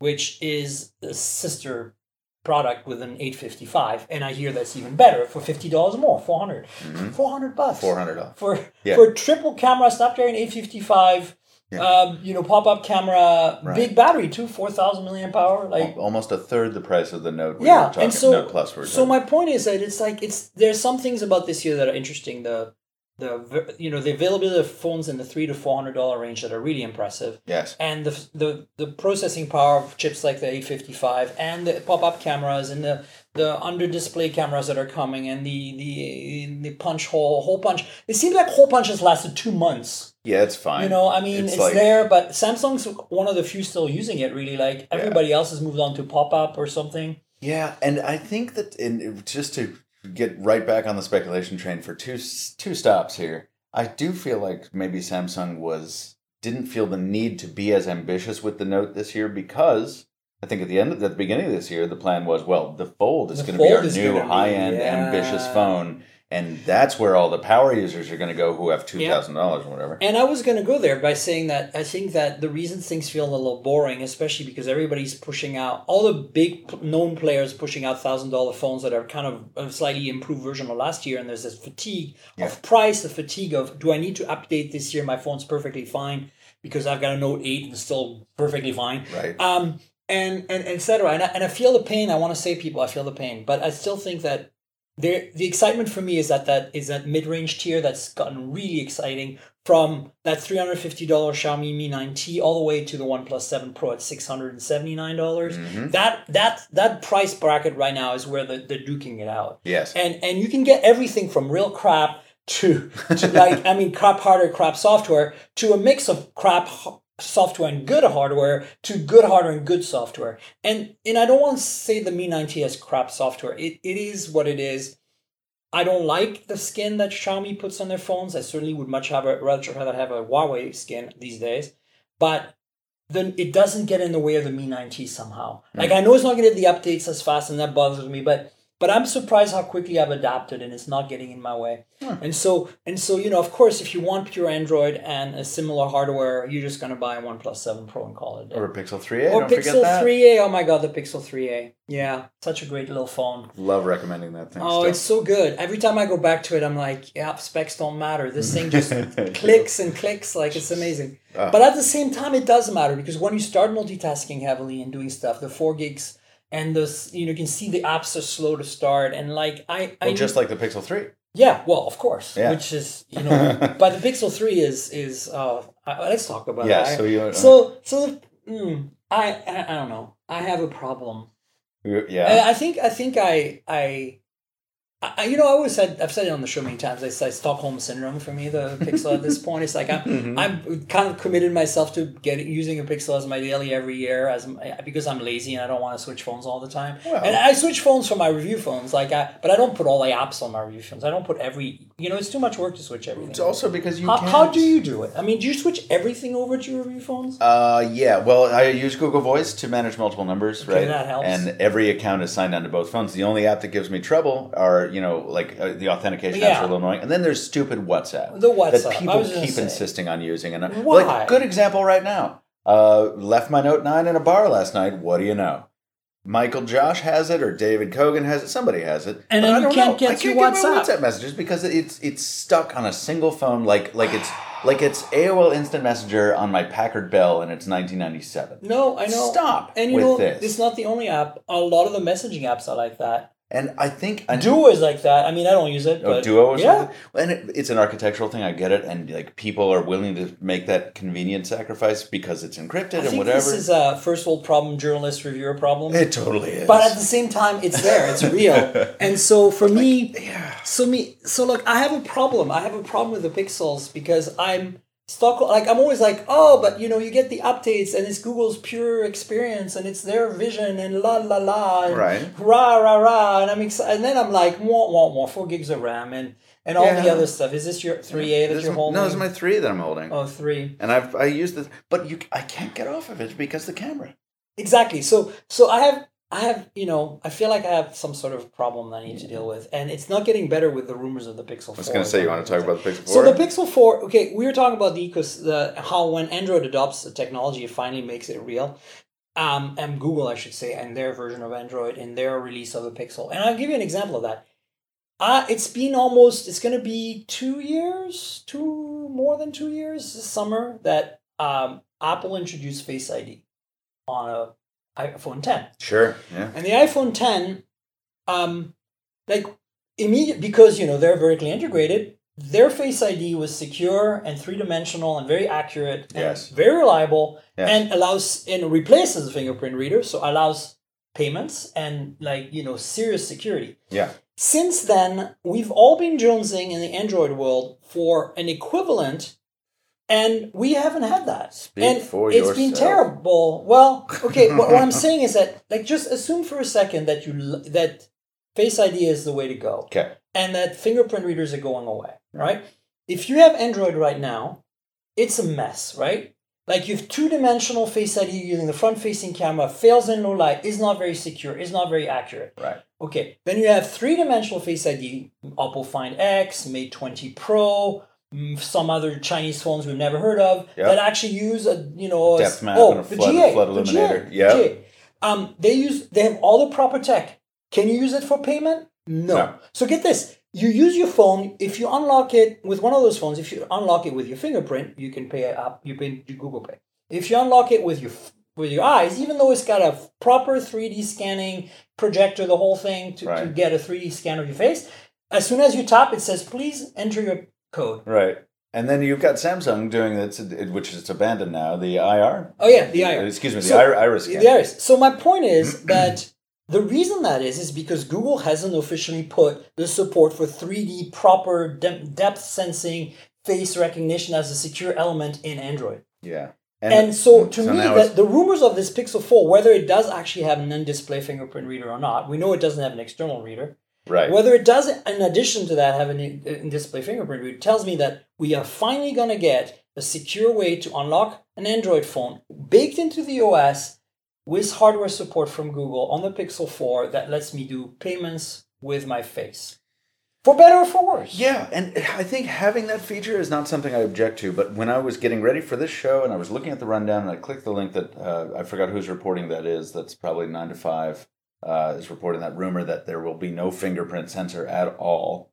which is a sister product with an 855, and I hear that's even better for fifty dollars more, 400 Mhm. 400 bucks, Four hundred dollars. for Yeah. for triple camera Snapdragon 855. Yeah. Um, you know, pop up camera, Right. big battery too, four thousand milliamp hour. Like, almost a third the price of the Note. we yeah, talking, and so Note Plus. we so my point is that it's like it's there's some things about this year that are interesting. The the you know the availability of phones in the three to four hundred dollar range that are really impressive, yes, and the the the processing power of chips like the eight fifty five and the pop up cameras and the the under display cameras that are coming and the the the punch hole hole punch. It seems like hole punch has lasted two months. Yeah, it's fine. You know, I mean, It's it's, like- there, but Samsung's one of the few still using it. Really, like everybody else has moved on to pop up or something. Yeah, and I think that in just to get right back on the speculation train for two two stops here, I do feel like maybe Samsung was didn't feel the need to be as ambitious with the Note this year because I think at the end of at the beginning of this year the plan was well the Fold is going to be our new high end ambitious phone, and that's where all the power users are going to go who have two thousand dollars or whatever. And I was going to go there by saying that I think that the reason things feel a little boring, especially because everybody's pushing out all the big known players pushing out thousand dollar phones that are kind of a slightly improved version of last year, and there's this fatigue Yeah. of price, the fatigue of do I need to update this year? My phone's perfectly fine because I've got a Note eight and it's still perfectly fine. Right. Um, and and etc. And I, and I feel the pain. I want to say people, I feel the pain, but I still think that there the excitement for me is that that is that mid-range tier that's gotten really exciting from that $350 Xiaomi Mi 9T all the way to the OnePlus 7 Pro at 679. dollars Mm-hmm. That that that price bracket right now is where the, they're duking it out. Yes. And and you can get everything from real crap to, to like I mean crap hardware, crap software to a mix of crap software and good hardware to good hardware and good software. And and I don't want to say the Mi 9T has crap software. It it is what it is. I don't like the skin that Xiaomi puts on their phones. I certainly would much have a, rather rather have a Huawei skin these days. But then it doesn't get in the way of the Mi 9T somehow. Hmm. Like I know it's not going to get the updates as fast, and that bothers me. But but I'm surprised how quickly I've adapted, and it's not getting in my way. And so and so you know, of course, if you want pure Android and a similar hardware, you're just going to buy a OnePlus Seven Pro and call it. or a Pixel 3a. Or don't forget Pixel that. 3a. Oh my god, the Pixel 3a. Yeah, such a great little phone. Love recommending that thing. Oh, still. it's so good. Every time I go back to it, I'm like, yeah, specs don't matter. This thing just clicks and clicks. Like, it's amazing. Ah. But at the same time, it does matter because when you start multitasking heavily and doing stuff, the four gigs and this, you know, you can see the apps are slow to start. And like, I, I well, just like the Pixel 3. yeah, well, of course, Yeah. which is, you know, but the Pixel 3 is, is, uh, uh, let's talk about Yeah, it. so you- so, so, mm, I, I, I don't know. I have a problem. Yeah. I I think I think I I. I, you know, I always said I've said it on the show many times. I say Stockholm syndrome for me. The Pixel at this point, it's like I'm Mm-hmm. I'm kind of committed myself to get using a Pixel as my daily every year, as my, because I'm lazy and I don't want to switch phones all the time. Well- and I switch phones for my review phones, like I, but I don't put all the apps on my review phones. I don't put every. You know, it's too much work to switch everything. It's also because you how, can't. how do you do it? I mean, do you switch everything over to your review phones? Uh, yeah. Well, I use Google Voice to manage multiple numbers, right? that helps. And every account is signed onto both phones. The only app that gives me trouble are, you know, like uh, the authentication apps are a little annoying. And then there's stupid WhatsApp. The WhatsApp. That I people keep say. insisting on using. And uh, Why? like, good example right now. Uh, left my Note 9 in a bar last night. What do you know? Michael Josh has it, or David Kogan has it. Somebody has it, And But then I you don't can't know. get I your can't get my WhatsApp. WhatsApp messages because it's it's stuck on a single phone, like like it's like it's AOL Instant Messenger on my Packard Bell, and it's 1997. No, I know. Stop And you know, this. it's not the only app. A lot of the messaging apps are like that. And I think I Duo is like that. I mean, I don't use it. Oh, but Duo is yeah. and it, it's an architectural thing. I get it, and like people are willing to make that convenient sacrifice because it's encrypted I and whatever. this is a first world problem, journalist reviewer problem. it totally is. but at the same time, it's there. It's real. and so for me, so me, so look, I have a problem. I have a problem with the pixels because I'm stuck. Like I'm always like, oh, but you know, you get the updates and it's Google's pure experience and it's their vision and la la la, and Right. Rah rah rah, and I'm excited. And then I'm like, wah wah wah, four gigs of RAM and and all the other stuff. Is this your three A that This you're holding? no, this is my three that I'm holding, oh three. and I've I use this, but you I can't get off of it because the camera. Exactly. So so I have I have you know I feel like I have some sort of problem that I need to deal with, and it's not getting better with the rumors of the Pixel. 4. I was going to say you want to talk about the Pixel 4. So the Pixel Four. Okay, we were talking about the ecos the how when Android adopts the technology, it finally makes it real. Um, and Google, I should say, and their version of Android in their release of the Pixel. And I'll give you an example of that. Uh, it's been almost, it's going to be two years, two, more than two years this summer that um, Apple introduced Face ID on a iPhone 10. Sure. Yeah. And the iPhone 10, um, like immediate because you know they're vertically integrated, their Face ID was secure and three dimensional and very accurate and Yes. very reliable Yes. and allows and replaces the fingerprint reader, so allows payments and like you know serious security. Yeah. Since then, we've all been jonesing in the Android world for an equivalent, and we haven't had that. Speak and it's been terrible. Well, okay, what, what I'm saying is that, like, just assume for a second that you that Face ID is the way to go, Okay. and that fingerprint readers are going away, right? If you have Android right now, it's a mess, right? Like you have two-dimensional Face ID using the front-facing camera, fails in low light, is not very secure, is not very accurate. Right. Okay, then you have three-dimensional Face ID, Oppo Find X, Mate 20 Pro, some other Chinese phones we've never heard of Yep. that actually use a you know a Depth map oh, and a the flood- GA, flood the illuminator. GA, Yep. GA. Um, they use they have all the proper tech. Can you use it for payment? No. No. So get this: you use your phone. If you unlock it with one of those phones, if you unlock it with your fingerprint, you can pay it up. You pay you Google Pay. If you unlock it with your with your eyes, even though it's got a proper 3D scanning projector, the whole thing to, to get a 3D scan of your face. As soon as you tap, it says, please enter your code. Right. And then you've got Samsung doing it, which is abandoned now. The IR. Oh, yeah, the IR. Excuse me, the So, IR, iris scan. There is. So my point is that the reason that is is because Google hasn't officially put the support for 3D proper de- depth sensing face recognition as a secure element in Android. Yeah. And, so to so me, the, the rumors of this Pixel 4, whether it does actually have an in-display fingerprint reader or not, we know it doesn't have an external reader. Right. Whether it does, in addition to that, have an in- in-display fingerprint reader, tells me that we are finally going to get a secure way to unlock an Android phone baked into the OS with hardware support from Google on the Pixel 4 that lets me do payments with my face. For better or for worse. Yeah, and I think having that feature is not something I object to. But when I was getting ready for this show and I was looking at the rundown and I clicked the link that uh, I forgot who's reporting that is. That's probably nine to five. Uh, is reporting that rumor that there will be no fingerprint sensor at all.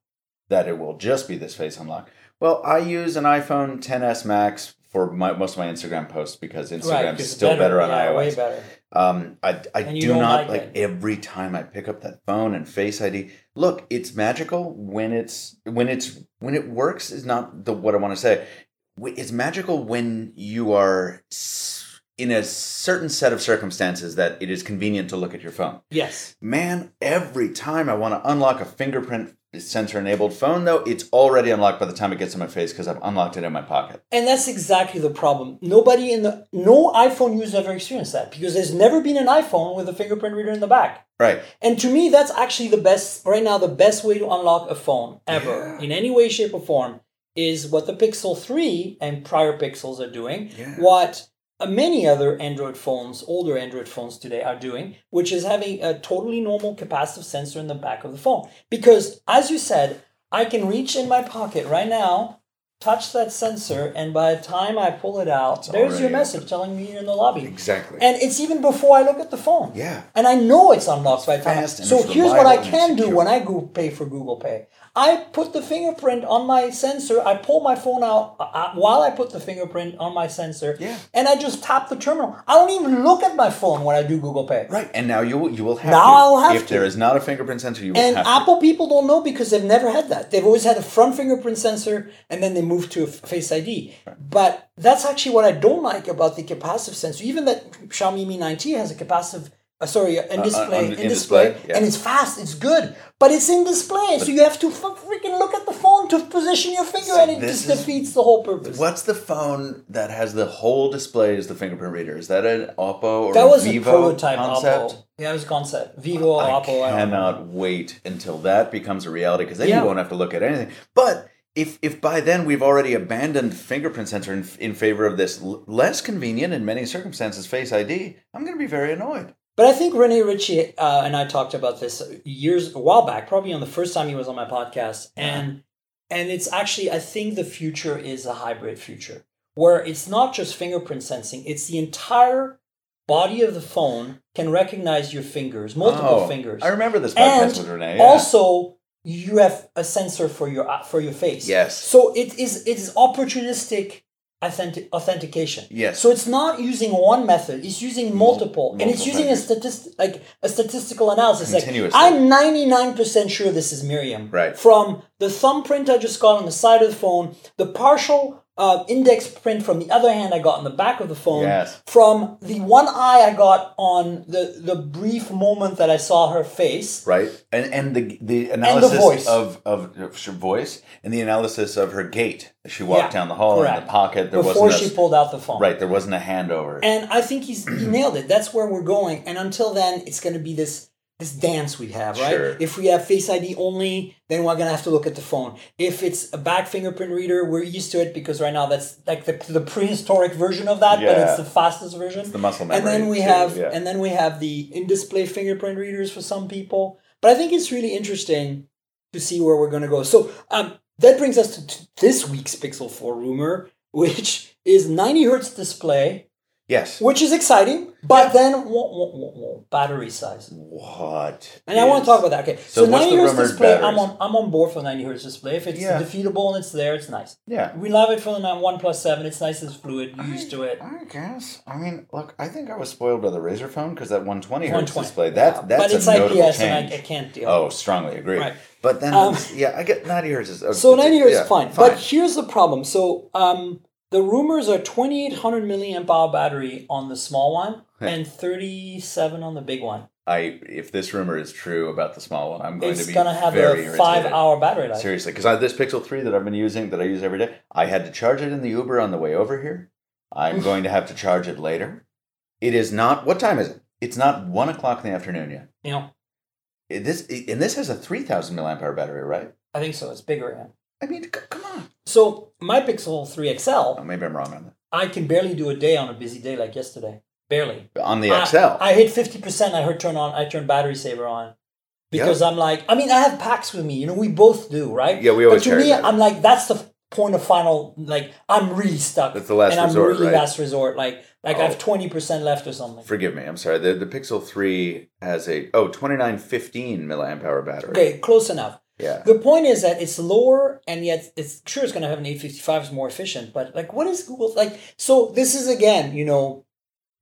That it will just be this face unlock. Well, I use an iPhone 10s Max for my, most of my Instagram posts because Instagram's 'cause still better, on yeah, iOS. Way better. Um, I, I do don't like like, every time I pick up that phone and Face ID. Look, it's magical when it's when it's when it works. Is not the what I want to say. It's magical when you are s- in a certain set of circumstances that it is convenient to look at your phone. Yes. Man, every time I want to unlock a fingerprint sensor enabled phone, though, it's already unlocked by the time it gets to my face because I've unlocked it in my pocket. And that's exactly the problem. Nobody in the no iPhone user ever experienced that because there's never been an iPhone with a fingerprint reader in the back. Right. And to me, that's actually the best right now. The best way to unlock a phone ever, in any way, shape, or form, is what the Pixel Three and prior Pixels are doing. Yeah. What Uh, many other Android phones, older Android phones today, are doing, which is having a totally normal capacitive sensor in the back of the phone. Because, as you said, I can reach in my pocket right now, touch that sensor, and by the time I pull it out, there's your message telling me you're in the lobby. Exactly. And it's even before I look at the phone. Yeah. And I know it's unlocked by time. So here's what I can do when I go pay for Google Pay. I put the fingerprint on my sensor. I pull my phone out uh, uh, while I put the fingerprint on my sensor. Yeah. And I just tap the terminal. I don't even look at my phone when I do Google Pay. Right, and now you will you will have Now to. I'll have if to. there is not a fingerprint sensor, you will And have Apple people don't know because they've never had that. They've always had a front fingerprint sensor and then they moved to a Face ID. But that's actually what I don't like about the capacitive sensor. Even that Xiaomi Mi 9T has a capacitive, uh, sorry, uh, in uh, uh, display, on- in, in display, display, yeah. and it's fast, it's good, but it's in display, so you have to f- freaking look at the phone to position your finger, So and it just is- defeats the whole purpose. What's the phone that has the whole display as the fingerprint reader? Is that an Oppo or that was Vivo a prototype concept? Oppo. Yeah, it was a concept. Vivo, I Oppo. I cannot wait until that becomes a reality because then Yeah. you won't have to look at anything. But if if by then we've already abandoned fingerprint sensor in, in favor of this l- less convenient in many circumstances Face ID, I'm going to be very annoyed. But I think Rene Ritchie uh, and I talked about this years a while back, probably on the first time he was on my podcast, and and it's actually I think the future is a hybrid future where it's not just fingerprint sensing; it's the entire body of the phone can recognize your fingers, multiple Oh, fingers, I remember this podcast and with Rene. yeah. also you have a sensor for your for your face. Yes. So it is it is opportunistic authentic, authentication. Yes. So it's not using one method; it's using multiple, and it's using a statistic like a statistical analysis. Like I'm ninety nine percent sure this is Myriam. Right. From the thumbprint I just got on the side of the phone, the partial. Uh, index print from the other hand I got on the back of the phone. Yes. From the one eye I got on the, the brief moment that I saw her face. right and and the the analysis voice. of of her voice and the analysis of her gait as she walked Yeah, down the hall in the pocket there before wasn't she pulled out the phone. right there wasn't a handover And I think he's he nailed it. That's where we're going. And until then, it's going to be this this dance we have, right? Sure. If we have Face ID only, then we're going to have to look at the phone. If it's a back fingerprint reader, we're used to it because right now that's like the, the prehistoric version of that, but it's the fastest version. the muscle memory. and then we too, have yeah. and then we have the in-display fingerprint readers for some people. But I think it's really interesting to see where we're going to go. So um, that brings us to, to this week's Pixel 4 rumor, which is 90 hertz display Yes. which is exciting. But then wha- wha- wha- wha- battery size. What? And I want to talk about that. Okay, So so, what's 90 the hertz display. I'm on. I'm on board for 90 hertz display. If it's Yeah. defeatable and it's there, it's nice. Yeah. We love it for the One Plus Seven. It's nice. It's fluid. You're used to it. I guess. I mean, look, I think I was spoiled by the Razer phone because that 120 hertz 120. display. That's Yeah, that's but it's a notable IPS, and I. I can't deal. Oh, strongly agree. Right. But then, Um, yeah, I get 90 hertz. Is, So 90 hertz yeah, is fine. But here's the problem. So um, the rumors are 2800 milliamp hour battery on the small one and 37 on the big one. I if this rumor is true about the small one, I'm going It's to be very, very excited. It's gonna have very a five irritated. hour battery life. Seriously, because this Pixel 3 that I've been using, that I use every day, I had to charge it in the Uber on the way over here. I'm going to have to charge it later. It is not, what time is it? It's not 1 o'clock in the afternoon yet. It- this And this has a 3000 milliamp hour battery, right? I think so. It's bigger. I mean, c- come on. So my Pixel 3 XL, Oh, maybe I'm wrong on that. I can barely do a day on a busy day like yesterday. Barely. On the I- XL. I, hit 50%. I heard turn on, I turned battery saver on. Because I'm like, I mean, I have packs with me. You know, we both do, right? Yeah, we always But to me, that. I'm like, that's the point of final. Like, I'm really stuck. That's the last and I'm resort, really right? last resort. Like, like I Oh. have 20% left or something. Forgive me, I'm sorry. The, the Pixel 3 has a, oh, 2915 milliamp hour battery. Okay, close enough. Yeah. The point is that it's lower, and yet it's sure it's going to have an 855 is more efficient. But like, what is Google like? So this is again, you know,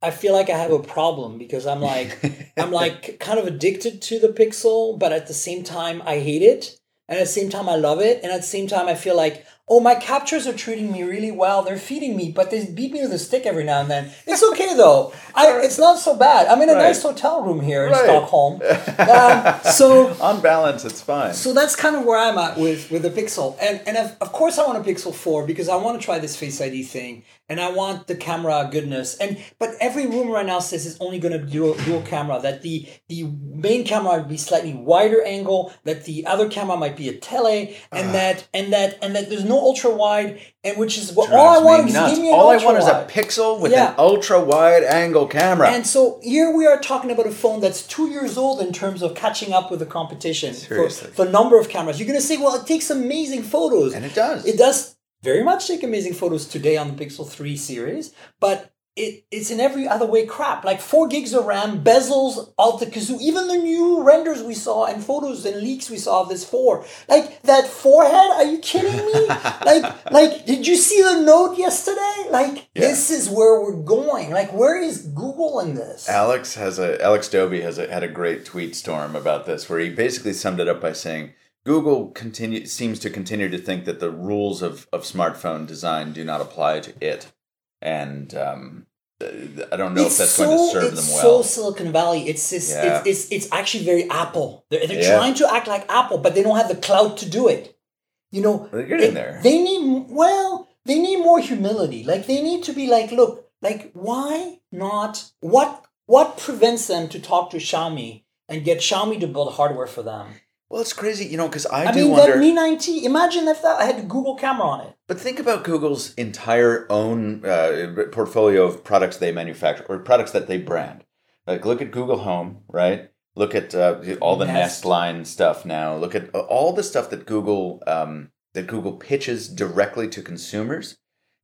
I feel like I have a problem because I'm like, I'm like kind of addicted to the Pixel, but at the same time I hate it, and at the same time I love it, and at the same time I feel like, oh, my captures are treating me really well. They're feeding me, but they beat me with a stick every now and then. It's okay though. I, it's not so bad. I'm in a Right. nice hotel room here in Right. Stockholm. Um, so On balance, it's fine. so that's kind of where I'm at with with the Pixel, and and of, of course I want a Pixel Four because I want to try this Face ID thing, and I want the camera goodness. And but every rumor right now says it's only going to be dual dual camera. That the the main camera would be slightly wider angle. That the other camera might be a tele, and that and that and that there's no ultra wide, and which is what all I want is nuts. give me an All I ultra want is a. Pixel with Yeah. an ultra wide angle camera. And so here we are talking about a phone that's two years old in terms of catching up with the competition Seriously. for number of cameras. You're to say, well, it takes amazing photos. And it does. It does very much take amazing photos today on the Pixel 3 series, but it, it's in every other way crap. Like 4 gigs of RAM, bezels, Alta Kazoo, even the new renders we saw and photos and leaks we saw of this 4. Like that forehead, are you kidding me? like, like, did you see the note yesterday? Like, Yeah. this is where we're going. Like, where is Google in this? Alex has a Alex Dobie has a, had a great tweet storm about this, where he basically summed it up by saying Google continue seems to continue to think that the rules of, of smartphone design do not apply to it, and um, I don't know if that's going to serve them well. so Silicon Valley. It's just, Yeah. it's, it's it's actually very Apple. They're, they're Yeah. trying to act like Apple, but they don't have the clout to do it. You know, They're getting they, there. They need well, they need more humility. Like they need to be like, look, like why not? What what prevents them to talk to Xiaomi and get Xiaomi to build hardware for them? Well, it's crazy, you know, because I, I, do mean, wonder. that Mi 9T. Imagine if that I had a Google camera on it. But think about Google's entire own uh, portfolio of products they manufacture or products that they brand. Like, look at Google Home, right? Look at uh, all the Nest. Nest line stuff now. Look at uh, all the stuff that Google um, that Google pitches directly to consumers.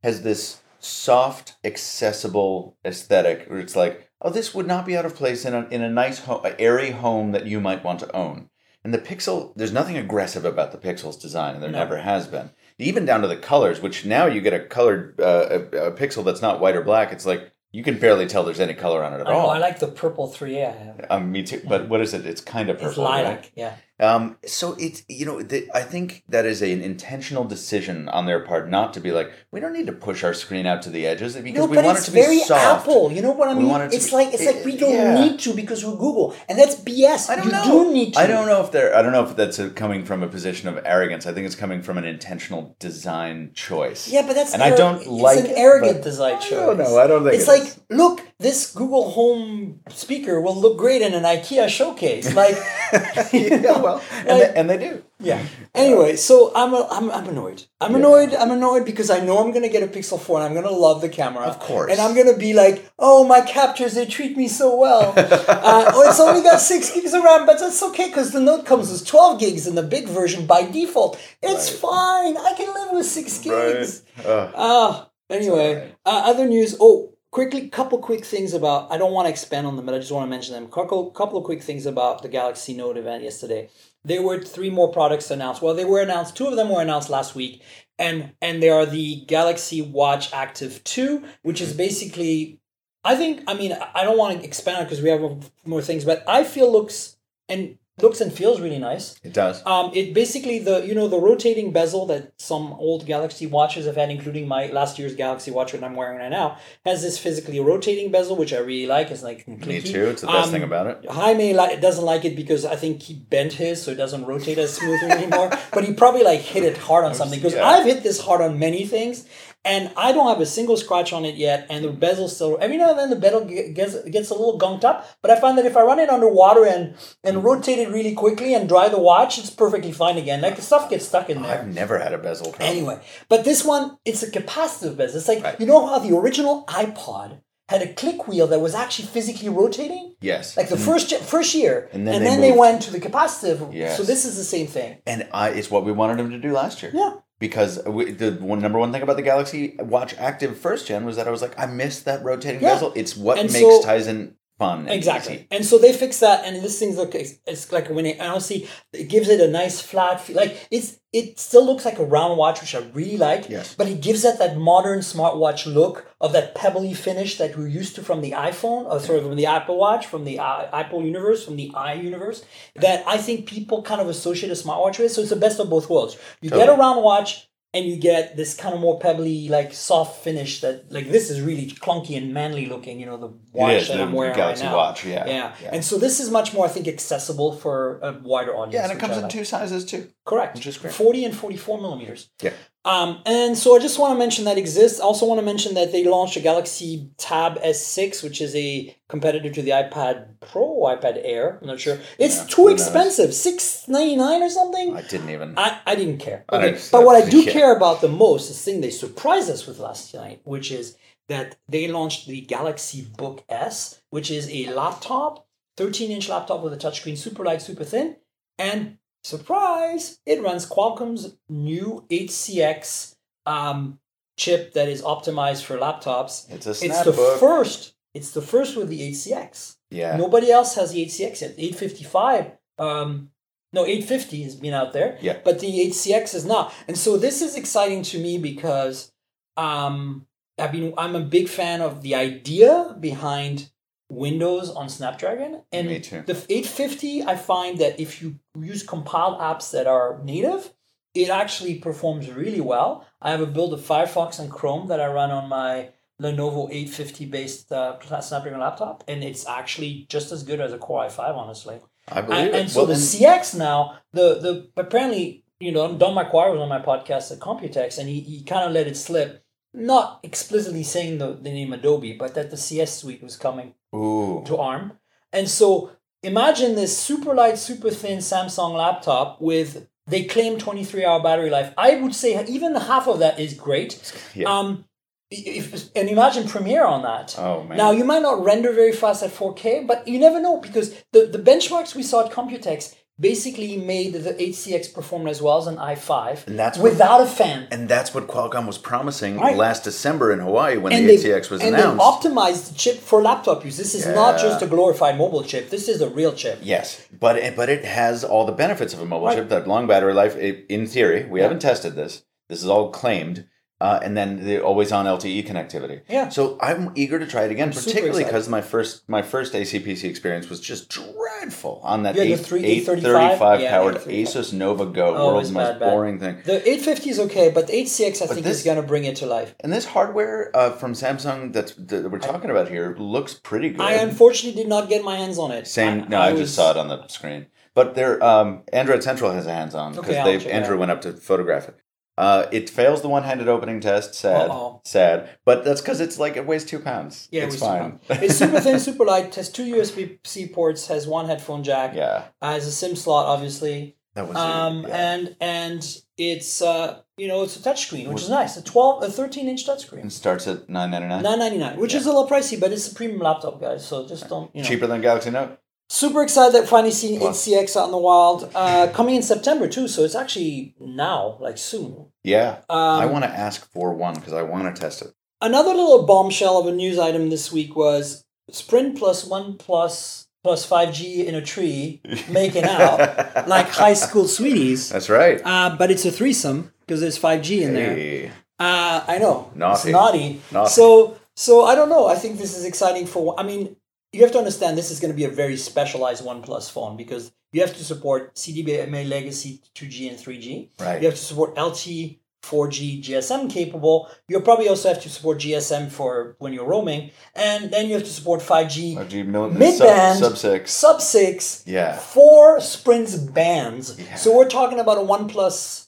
Has this soft, accessible aesthetic where it's like, oh, this would not be out of place in a in a nice, home, airy home that you might want to own. And the Pixel, there's nothing aggressive about the Pixel's design, and there No. never has been. Even down to the colors, which now you get a colored uh, a, a Pixel that's not white or black. It's like you can barely tell there's any color on it at I, know, all. I like the purple 3A I have. um, me too. But what is it? It's kind of purple. It's lilac, right? yeah. Um, so it's you know the, I think that is an intentional decision on their part not to be like we don't need to push our screen out to the edges because No, we want it to be It's very soft. Apple. You know what I We mean? want it to It's be- like it's like we don't yeah. need to because we're Google, and that's BS. I don't you know. do need to. I don't know if they're. I don't know if that's a, coming from a position of arrogance. I think it's coming from an intentional design choice. Yeah, but that's And I don't it's like an arrogant design choice. don't. I don't think it's it like look, this Google Home speaker will look great in an IKEA showcase. Like, yeah, well, and, Like- they, and they do. yeah. Anyway, so I'm a, I'm I'm annoyed. I'm annoyed. I'm annoyed because I know I'm gonna get a Pixel Four and I'm gonna love the camera. Of course. And I'm gonna be like, oh, my captures they treat me so well. uh, oh, it's only got six gigs of RAM, but that's okay because the Note comes with twelve gigs in the big version by default. It's Right. fine. I can live with six gigs. Ugh. Ah, anyway, alright. uh, other news. Oh, quickly, couple quick things about. I don't want to expand on them, but I just want to mention them. Couple, couple of quick things about the Galaxy Note event yesterday. There were three more products announced. Well, they were announced. Two of them were announced last week, and and they are the Galaxy Watch Active Two, which is basically. I think. I mean, I don't want to expand because we have more things, but I feel looks and looks and feels really nice. It does. Um, it basically the you know the rotating bezel that some old Galaxy watches have had, including my last year's Galaxy watch that I'm wearing right now, has this physically rotating bezel, which I really like. It's like Me too. It's the best Um, thing about it. Jaime li- doesn't like it because I think he bent his, so it doesn't rotate as smoothly anymore. But he probably like hit it hard on something because yeah. I've hit this hard on many things, and I don't have a single scratch on it yet. And the bezel still every now and then the bezel gets gets a little gunked up. But I find that if I run it underwater and and rotate it really quickly and dry the watch, it's perfectly fine again. Like the stuff gets stuck in there. I've never had a bezel problem. Anyway, but this one, it's a capacitive bezel. It's like Right. you know how the original iPod had a click wheel that was actually physically rotating, Yes. like the mm-hmm. first ge- first year, And and then then, they they, went to the capacitive. Yes. So this is the same thing. and I, it's what we wanted them to do last year. Yeah. Because we, the one number one thing about the Galaxy Watch Active first gen was that I was like, I missed that rotating Yeah. bezel. It's what And makes so- Tizen fun. Exactly. easy. And so they fix that, and this thing's look it's, like when it see it gives it a nice flat feel. Like it's it still looks like a round watch, which I really like. Yes. But it gives it that modern smartwatch look of that pebbly finish that we're used to from the iPhone, or sort of from the Apple Watch, from the uh, Apple universe, from the i universe. That I think people kind of associate a smartwatch with. So it's the best of both worlds. You get a round watch. And you get this kind of more pebbly, like soft finish that, like this is really clunky and manly looking. You know the watch is, that the I'm wearing Galaxy right now. Watch, yeah. yeah, Yeah. And so this is much more, I think, accessible for a wider audience. Yeah, and it comes I in like. two sizes too. Correct. which is great. 40 and 44 millimeters. Yeah. Um, and so I just want to mention that exists. I also want to mention that they launched a Galaxy Tab S6, which is a competitor to the iPad Pro iPad Air. I'm not sure. It's Yeah, too expensive, six ninety nine or something. I didn't even. I, I didn't care. Okay, don't- but what I do yeah. care about the most is the thing they surprised us with last night, which is that they launched the Galaxy Book S, which is a laptop, 13 inch laptop with a touchscreen, super light, super thin, and surprise, it runs Qualcomm's new 8CX um, chip that is optimized for laptops. It's a Snapbook. It's the first. It's the first with the 8CX. yeah. Nobody else has the 8CX yet. 855, um, no, 850 has been out there, Yeah. but the 8CX is not. And so this is exciting to me because um, I've been, I'm a big fan of the idea behind Windows on Snapdragon. And Me too. the 850, I find that if you use compiled apps that are native, it actually performs really well. I have a build of Firefox and Chrome that I run on my Lenovo 850 based uh, Snapdragon laptop, and it's actually just as good as a Core i5, honestly. I believe And, it. and so Well, the CX now, the the apparently, you know, Don McGuire was on my podcast at Computex, and he, he kind of let it slip, not explicitly saying the, the name Adobe, but that the CS suite was coming Ooh. to ARM. And so imagine this super light, super thin Samsung laptop with they claim 23 hour battery life. I would say even half of that is great. Yeah. Um, if, and imagine Premiere on that. Oh man. Now you might not render very fast at 4K, but you never know because the, the benchmarks we saw at Computex basically made the 8CX perform as well as an i5 And that's what- without a fan. and that's what Qualcomm was promising Right. last December in Hawaii when and the they, 8CX was and announced. they optimized the chip for laptop use. This is not just a glorified mobile chip. This is a real chip. Yes, but it, but it has all the benefits of a mobile Right. chip. That long battery life, it, in theory, we haven't tested this. This is all claimed, uh, and then the always on LTE connectivity. Yeah. So I'm eager to try it again, super particularly because my first my first ACPC experience was just dreadful on that Yeah, 8, three- 835 yeah, powered Asus NovaGo, Oh, world's most bad, bad. boring thing. The 850 is okay, but the 8CX I But think this- is going to bring it to life. And this hardware uh, from Samsung that's that we're talking about here looks pretty good. I unfortunately did not get my hands on it. Same. I- no, I, was- just saw it on the screen. But there, um, Android Central has a hands on because Okay, they Andrew went up to photograph it. Uh, it fails the one-handed opening test. Sad, Uh-oh. sad. But that's because it's like it weighs two pounds. Yeah, it's it fine. super- it's super thin, super light. Has two USB C ports. Has one headphone jack. yeah, Uh, has a SIM slot, obviously. that was. Um, yeah. and and it's uh, you know, it's a touchscreen, which is nice. A twelve, a thirteen inch touchscreen. it starts at nine ninety nine. Nine ninety nine, which is a little pricey, but it's a premium laptop, guys. So just don't you know. Cheaper than Galaxy Note. Super excited that finally seeing Wow. 8CX out in the wild. Uh, coming in September too, so it's actually now, like soon. Yeah, Um, I want to ask for one because I want to test it. Another little bombshell of a news item this week was Sprint plus One Plus plus five G in a tree making out like high school sweeties. That's right. Uh, but it's a threesome because there's five G in there. Uh, I know. It's Naughty. naughty. Naughty. So, so I don't know. I think this is exciting for. I mean, you have to understand this is going to be a very specialized OnePlus phone because you have to support CDMA legacy 2G and 3G. Right. You have to support LTE, 4G, GSM capable. You'll probably also have to support GSM for when you're roaming, and then you have to support 5G, 5G mil- Mid-band. sub, sub six. sub six, Yeah. four Sprint's bands. Yeah. So we're talking about a OnePlus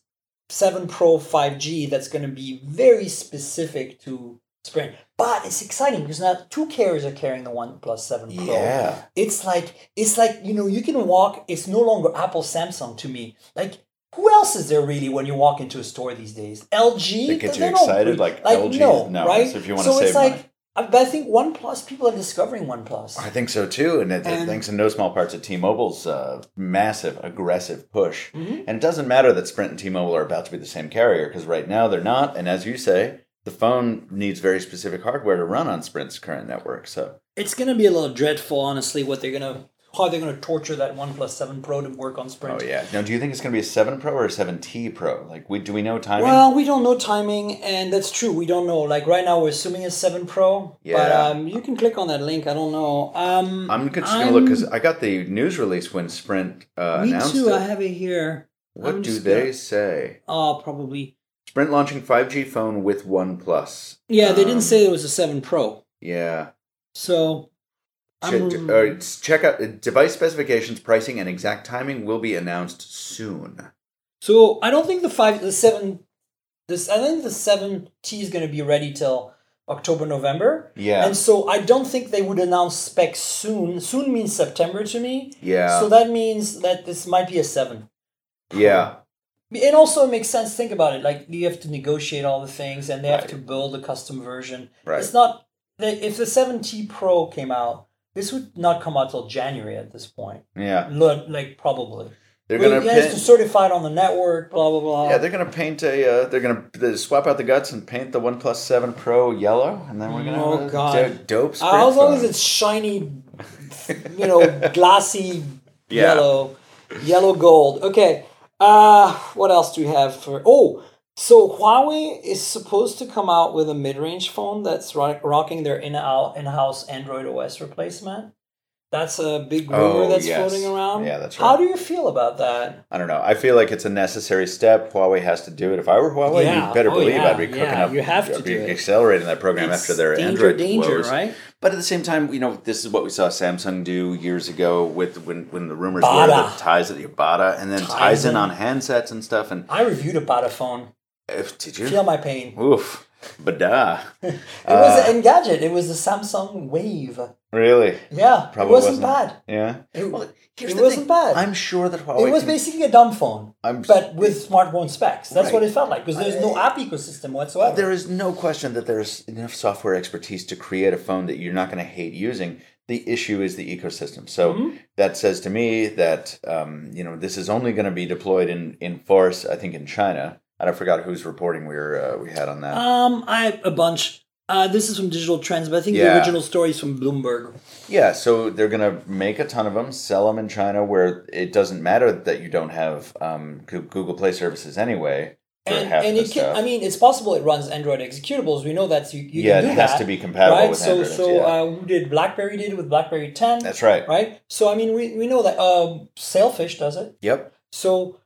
7 Pro 5G that's going to be very specific to Sprint. But it's exciting because now two carriers are carrying the OnePlus 7 Pro. Yeah. It's like it's like you know you can walk. It's no longer Apple Samsung to me. Like who else is there really when you walk into a store these days? LG. That gets you excited? really- Like, LG? No, No, right? that's if you so it's save like, money. I- But I think OnePlus people are discovering OnePlus. I think so too, and, it, And- thanks in no small part to T-Mobile's uh, massive, aggressive push. Mhm. And it doesn't matter that Sprint and T-Mobile are about to be the same carrier because right now they're not. And as you say, the phone needs very specific hardware to run on Sprint's current network. So It's gonna be a little dreadful, honestly. What they're gonna how they're gonna torture that OnePlus Seven Pro to work on Sprint. Oh yeah. Now, do you think it's going to be a seven Pro or a seven T Pro? Like, we do we know timing? Well, we don't know timing, and that's true. We don't know. Like right now, we're assuming it's seven Pro. But Yeah. um, you can click on that link. I don't know. Um, I'm just going to look because I got the news release when Sprint uh, me announced too. it. I have it here. what I'm do they gonna- say? Oh, probably. Sprint launching 5G phone with OnePlus. Yeah, they Um, didn't say it was a seven Pro. Yeah. So. Check, I'm- uh, check out uh, device specifications, pricing, and exact timing will be announced soon. So I don't think the five, the seven, this I think the seven T is going to be ready till October, November. Yeah. And so I don't think they would announce specs soon. Soon means September to me. yeah. So that means that this might be a seven. yeah. And also it makes sense. Think about it. Like you have to negotiate all the things, and they have to build a custom version. Right. It's not if the seven T Pro came out. This would not come out till January at this point. Yeah. Lo- Like probably. They're gonna to paint, certify it on the network. Blah blah blah. yeah, they're gonna paint a. Uh, they're gonna they swap out the guts and paint the OnePlus Seven Pro yellow, and then we're gonna Oh, God. dope. Uh, as long as it's shiny, you know, glassy Yeah. yellow, yellow gold. Okay. Uh, what else do we have for? Oh, so Huawei is supposed to come out with a mid-range phone that's ro- rocking their in-house in-house Android OS replacement. That's a big rumor Oh, that's yes. floating around. Yeah, that's right. How do you feel about that? I don't know. I feel like it's a necessary step. Huawei has to do it. If I were Huawei, Yeah. you better Oh, believe yeah. I'd be cooking Yeah, up. you have to I'd be do it. accelerating that program It's after their danger, Android danger, woes. right? But at the same time, you know, this is what we saw Samsung do years ago with when when the rumors Bada. were that ties at the Bada and then ties in Tizen. on handsets and stuff. And I reviewed a Bada phone. if, did you? Feel my pain. Oof, Bada. It Uh, was an Engadget. It was the Samsung Wave. really? Yeah, Probably it wasn't, wasn't. bad. Yeah. It, Well, it wasn't thing. bad. I'm sure that Huawei. it was can- basically a dumb phone, I'm but with smartphone specs. That's Right. what it felt like because there's no app ecosystem whatsoever. There is no question that there's enough software expertise to create a phone that you're not going to hate using. The issue is the ecosystem. So Mm-hmm. that says to me that um, you know this is only going to be deployed in in force. I think in China. And I forgot whose reporting we were uh, we had on that. um, I a bunch. Uh, this is from Digital Trends, but I think the original story is from Bloomberg. yeah, so they're going to make a ton of them, sell them in China, where it doesn't matter that you don't have um, Google Play services anyway. And, and it can. I mean, it's possible it runs Android executables. We know that you, you yeah, can it has that, to be compatible right? with So, Android. so yeah. uh, who did BlackBerry did it with BlackBerry 10, That's right. right? So, I mean, we, we know that um, Sailfish does it. Yep. So,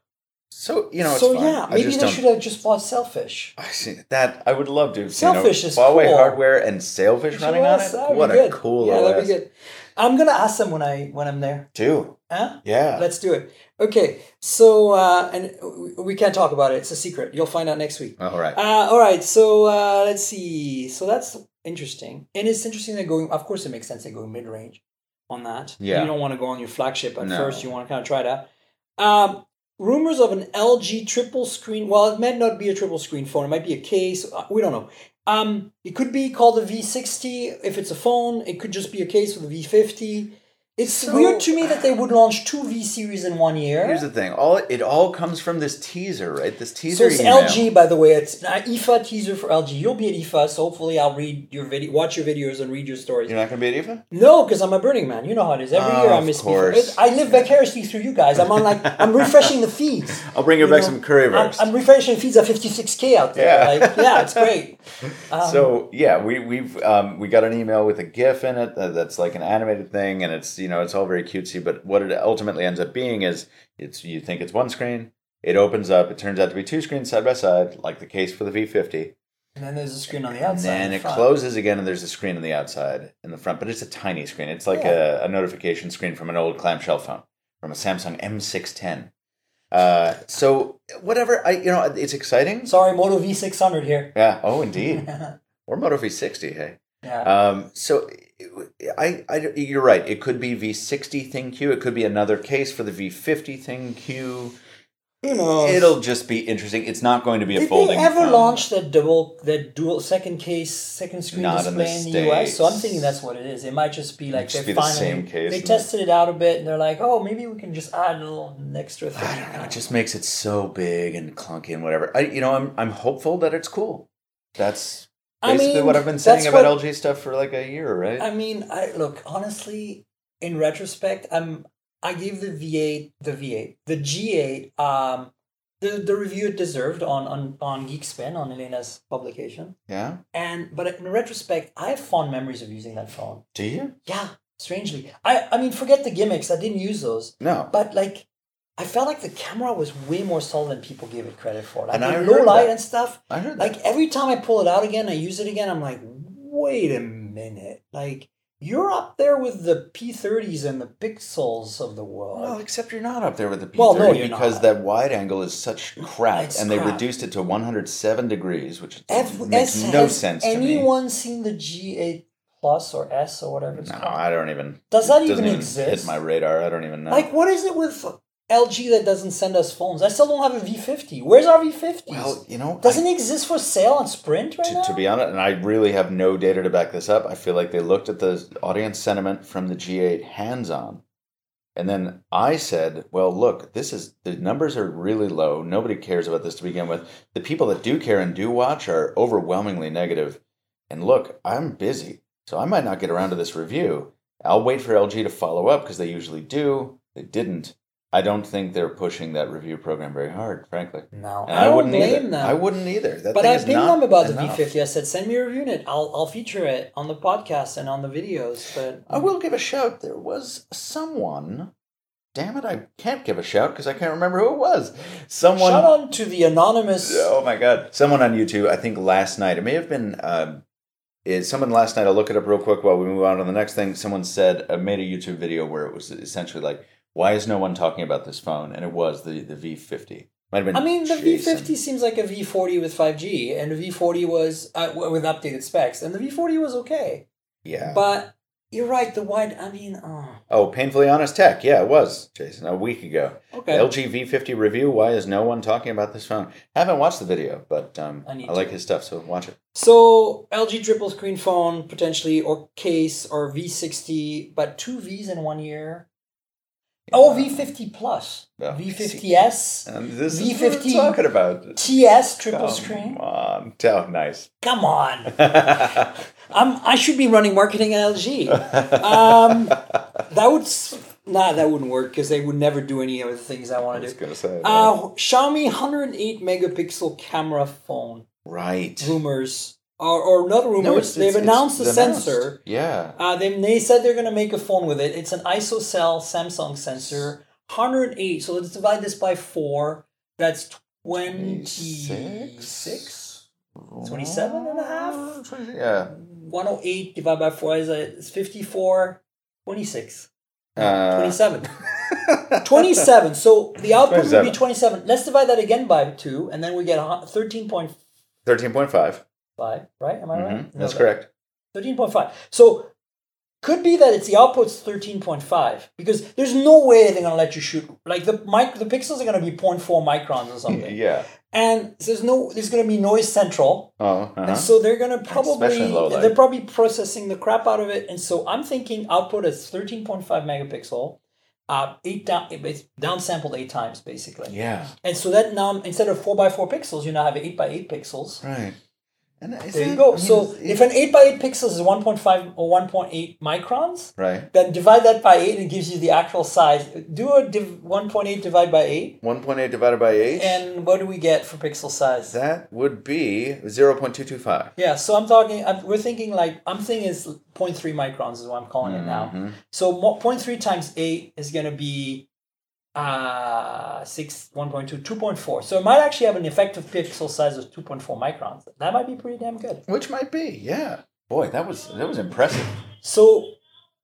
So you know, it's so fine. yeah, maybe they don't- should have just bought Sailfish. I see that. I would love to. Sailfish you know, is Huawei cool. hardware and Sailfish running on it. that What a good. cool Yeah, OS. that'd be good. I'm gonna ask them when I when I'm there. Too. Huh? Yeah. Let's do it. Okay. So uh, and we can't talk about it. It's a secret. You'll find out next week. All right. Uh, all right. So uh, let's see. So that's interesting, and it's interesting they're going. Of course, it makes sense they're going mid range on that. Yeah. You don't want to go on your flagship at No. first. You want to kind of try out. Um, rumors of an LG triple screen. Well, it might not be a triple screen phone. It might be a case. Uh, We don't know. Um, it could be called a V60 if it's a phone. It could just be a case with a V50. It's So- weird to me that they would launch two V series in one year. Here's the thing. All it all comes from this teaser, right? This teaser. so it's email. LG, by the way. It's an IFA teaser for LG. You'll be at IFA, so hopefully I'll read your video, watch your videos, and read your stories. You're not going to be at IFA? No, because I'm a Burning Man. You know how it is. Every Oh, year I miss course. I live vicariously through you guys. I'm on like I'm refreshing the feeds. I'll bring you, You back know, some curry I'm. I'm refreshing feeds at 56k out there. Yeah. Like, yeah, it's great. Um, so yeah, we we've um, we got an email with a GIF in it that's like an animated thing, and it's you know it's all very cutesy. But what it ultimately ends up being is it's you think it's one screen, it opens up, it turns out to be two screens side by side, like the case for the V50. and then there's a screen on the outside. And then it front. closes again, and there's a screen on the outside in the front, but it's a tiny screen. It's like Yeah. a, a notification screen from an old clamshell phone, from a Samsung M610. Uh, so whatever, I you know, it's exciting. Sorry, Moto V600 here. Yeah. Oh, indeed. or Moto V60. Hey. Yeah. Um, so I, I, you're right. It could be V60 ThinQ. It could be another case for the V50 ThinQ. Who knows? It'll just be interesting. It's not going to be a Did folding. they ever phone. launch that double, that dual second case, second screen Not in the display in the, US? So I'm thinking that's what it is. It might just be like just they're be the finally same case, they tested it out a bit and they're like, oh, maybe we can just add a little extra thing. I don't know. It just makes it so big and clunky and whatever. I, you know, I'm, I'm hopeful that it's cool. That's I basically mean, what I've been saying about what- LG stuff for like a year, right? I mean, I look honestly. In retrospect, I'm. I gave the V8, the V8, the G8, um, the the review it deserved on on on Geekspin on Elena's publication. yeah. And but in retrospect, I have fond memories of using that phone. Do you? Yeah, strangely, I I mean, forget the gimmicks. I didn't use those, No. but like. I felt like the camera was way more solid than people gave it credit for. Like And I low light that. and stuff, I heard that. like every time I pull it out again, I use it again. I'm like, wait a minute, like you're up there with the P30s and the Pixels of the world. Well, except you're not up there with the P30 Well, no, because not. that wide angle is such crap, It's and they reduced it to 107 degrees, which F- makes S- no sense to me. anyone seen the G8 Plus or S or whatever it's No, called? I don't even. Does that even Hit exist? my radar. I don't even know. Like, what is it with LG that doesn't send us phones? I still don't have a V50. Where's our V50? well, you know, doesn't I- it exist for sale on Sprint right to, now? to be honest, and I really have no data to back this up. I feel like they looked at the audience sentiment from the G8 hands-on, and then I said, "Well, look, this is the numbers are really low. Nobody cares about this to begin with. The people that do care and do watch are overwhelmingly negative. And look, I'm busy, so I might not get around to this review. I'll wait for LG to follow up because they usually do. They didn't. I don't think they're pushing that review program very hard, frankly. no, And I, I, don't wouldn't blame either. them. I wouldn't either. That But I pinged them about enough. the V50. I said, send me a review it. I'll, I'll feature it on the podcast and on the videos. But I will give a shout. There was someone. Damn it! I can't give a shout because I can't remember who it was. Someone. shout out to the anonymous. Oh my god! Someone on YouTube. I think last night. It may have been. Um, is someone last night? I'll look it up real quick while we move on to the next thing. Someone said uh, made a YouTube video where it was essentially like, "Why is no one talking about this phone?" And it was the the V50. Might have been. I mean, the Jason. V50 seems like a V40 with 5G, and the V40 was uh, with updated specs, and the V40 was okay. Yeah. But you're right. The wide. I mean, oh, oh, painfully honest tech. Yeah, it was Jason a week ago. okay. LG V50 review. Why is no one talking about this phone? Haven't watched the video, but um, I I, like his stuff, so watch it. So LG triple screen phone potentially, or case, or V60, but two Vs in one year. Oh, V50 plus, Yeah. V50s, And this is what we're V50 talking about. TS triple Come screen. on, tell nice. Come on, I'm. I should be running marketing at LG. Um, that would nah, that wouldn't work because they would never do any of the things I I want to do. gonna say. Uh, Xiaomi 108 megapixel camera phone right. rumors, or or not rumors. No, it's- They've it's- announced the it's announced. sensor. Yeah. Uh, they, they said they're going to make a phone with it. It's an ISOCELL Samsung sensor, 108. So let's divide this by four. That's 26? 27 and a half? Yeah. 108 divided by four is a, it's 54, 26. Uh, 27. 27. So the output would be 27. Let's divide that again by two, and then we get a hu- 13.5, Thirteen point five. right? Am I right? Mm-hmm. That's No, correct. 13.5. So could be that it's the output's 13.5 because there's no way they're going to let you shoot like the mic the pixels are going to be 0.4 microns or something. Yeah. and there's no there's going to be noise central, Oh, uh-huh. and so they're going to probably in low light. they're probably processing the crap out of it, and so I'm thinking output is 13.5 megapixel, uh, eight down it's downsampled eight times basically, yeah, and so that now instead of four by four pixels, you now have eight by eight pixels. right. And There you go. I mean, so is- if an 8 by 8 pixels is 1.5 or 1.8 microns, right, then divide that by 8 and it gives you the actual size. Do a div- 1.8 divided by 8, one point eight divided by eight, and what do we get for pixel size? that would be zero point two two five. yeah, so I'm talking, I'm, we're thinking like, I'm thinking is 0.3 microns is what I'm calling it now. Mhm. So mo- 0.3 times 8 is going to be uh 6 1.2 2.4 so it might actually have an effective pixel size of 2.4 microns that might be pretty damn good Which might be, yeah. Boy, that was that was impressive. So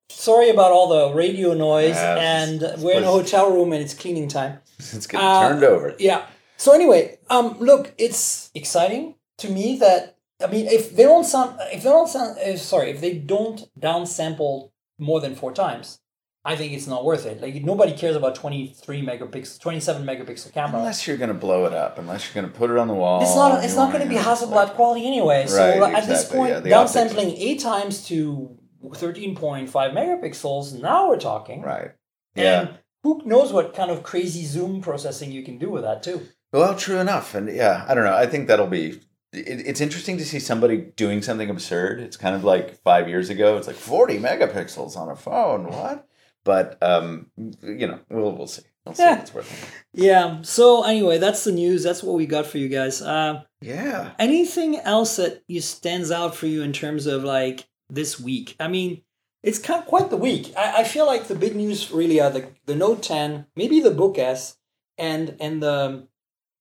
sorry about all the radio noise, Yeah, and we're in a hotel room and it's cleaning time. It's getting Uh, turned over. Yeah. So anyway, um, look, it's exciting to me that I mean, if they don't sound, if they don't sound, uh, sorry, if they don't downsample more than four times, I think it's not worth it. Like nobody cares about twenty three megapixel, twenty seven megapixel camera. Unless you're gonna blow it up, unless you're gonna put it on the wall. It's not. It's not going to be Hasselblad like- quality anyway. So Right, at this point, yeah, downsampling eight times to thirteen point five megapixels. Now we're talking. Right. Yeah. And who knows what kind of crazy zoom processing you can do with that too? Well, true enough, and yeah, I don't know. I think that'll be. It, it's interesting to see somebody doing something absurd. It's kind of like five years ago. It's like forty megapixels on a phone. What? But um, you know, we'll we'll see. We'll see Yeah. what's worth it. Yeah. So anyway, that's the news. That's what we got for you guys. Um, Yeah. anything else that you stands out for you in terms of like this week? I mean, it's kind quite the week. I, I feel like the big news really are the the Note 10, maybe the Book S, and and the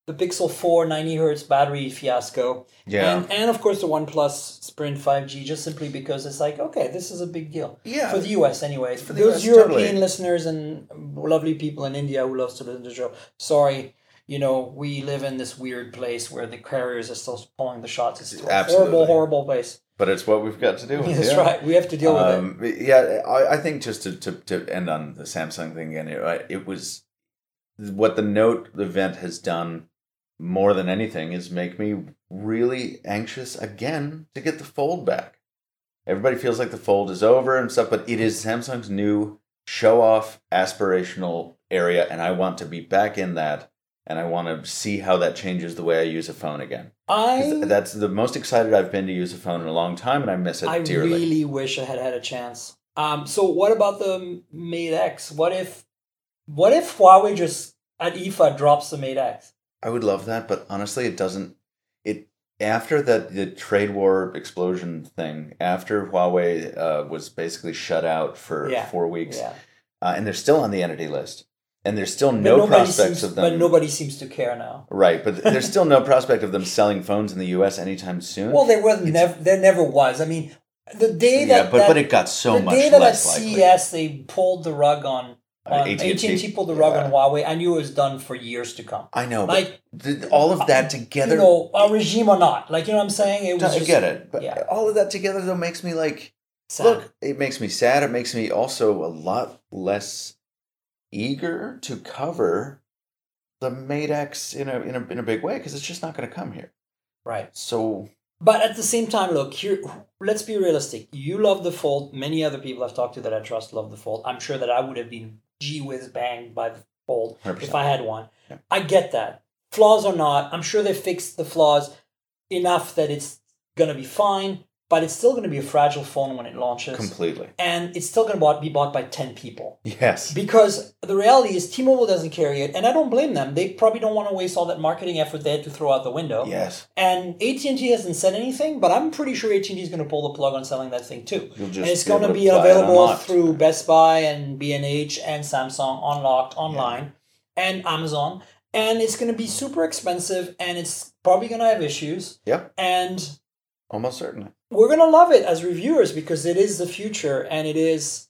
the Pixel 4 90 hertz battery fiasco. Yeah. And, and of course the OnePlus Sprint 5G, just simply because it's like, okay, this is a big deal. Yeah. For the US, anyway. For the Those US, European totally. listeners and lovely people in India who love to listen to the show, sorry, you know, we live in this weird place where the carriers are still pulling the shots. It's a horrible, horrible place. but it's what we've got to do. With, That's yeah. right. We have to deal with it. Um, yeah, I, I think just to, to, to end on the Samsung thing again, it, it was what the Note event has done more than anything is make me really anxious again to get the Fold back. Everybody feels like the Fold is over and stuff, but it is Samsung's new show off aspirational area, and I want to be back in that, and I want to see how that changes the way I use a phone again. I That's the most excited I've been to use a phone in a long time, and I miss it I dearly. really wish I had had a chance. Um, so what about the Mate X? What if, what if Huawei just at IFA drops the Mate X? I would love that, but honestly, it doesn't. It after that the trade war explosion thing, after Huawei uh, was basically shut out for Yeah. four weeks, Yeah, uh, and they're still on the entity list, and there's still But no prospects seems, of them. But nobody seems to care now. right, but there's still no prospect of them selling phones in the U.S. anytime soon. Well, there was never, there never was. I mean, the day that yeah, but that, but it got so the much day that at less likely. CES they pulled the rug on, Uh, on AT&T. AT&T pulled the rug Yeah. on Huawei. I knew it was done for years to come. I know, Like but th- all of that together. you know, a regime or not. Like you know what I'm saying? It was I just, get it, but yeah. all of that together though makes me like sad. Look, it makes me sad. It makes me also a lot less eager to cover the Mate X in a in a in a big way because it's just not going to come here. right. So But at the same time, look, here, let's be realistic. You love the Fold. Many other people I've talked to that I trust love the Fold. I'm sure that I would have been gee whiz banged by the Fold 100%. if I had one. Yeah. I get that. Flaws or not, I'm sure they fixed the flaws enough that it's going to be fine, but it's still going to be a fragile phone when it launches. completely, and it's still going to be bought by 10 people. yes, Because the reality is T-Mobile doesn't carry it, and I don't blame them. They probably don't want to waste all that marketing effort they had to throw out the window. yes. And AT&T hasn't said anything, but I'm pretty sure AT&T is going to pull the plug on selling that thing too. You'll just and it's going to be available through Best Buy and B&H and Samsung unlocked online and Amazon. And it's going to be super expensive and it's probably going to have issues. Yep, And almost certainly. We're going to love it as reviewers because it is the future and it is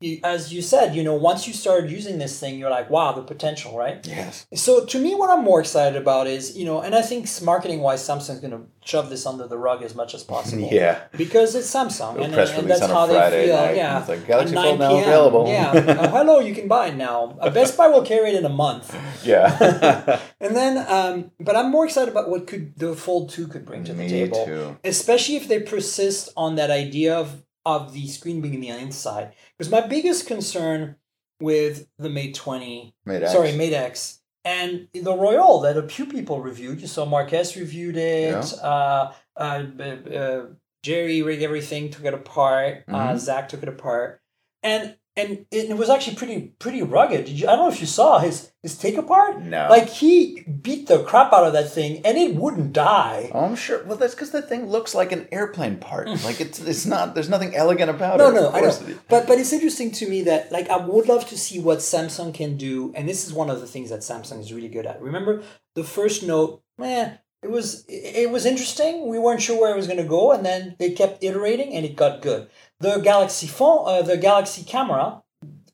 you, as you said, you know, once you started using this thing, you're like, wow, the potential, right? Yes. So to me, what I'm more excited about is, you know, and I think marketing wise, Samsung's going to shove this under the rug as much as possible. Yeah. Because it's Samsung, and, press and that's on a how Friday they feel. night. Yeah, It's like, Galaxy Fold now PM. available. Yeah, Uh, hello, you can buy it now. Uh, Best Buy will carry it in a month, Yeah. and then, um, but I'm more excited about what could the Fold Two could bring to the Me table, too. especially if they persist on that idea of of the screen being the inside. Because my biggest concern with the Mate 20 Mate X. sorry, Mate X. And the Royole that a few people reviewed. You saw Marques reviewed it. Uh, uh, uh, JerryRigEverything, took it apart. Uh, Mhm. Zach took it apart, and and it, was actually pretty pretty rugged. Did you? I don't know if you saw his his take apart. No. Like he beat the crap out of that thing, and it wouldn't die. Oh, I'm sure. Well, that's because the thing looks like an airplane part. like it's it's not. There's nothing elegant about No, it. no, Of I know. But but it's interesting to me that like I would love to see what Samsung can do, and this is one of the things that Samsung is really good at. Remember the first Note, man, it was it was interesting. We weren't sure where it was going to go, and then they kept iterating, and it got good. The Galaxy phone, uh, the Galaxy camera,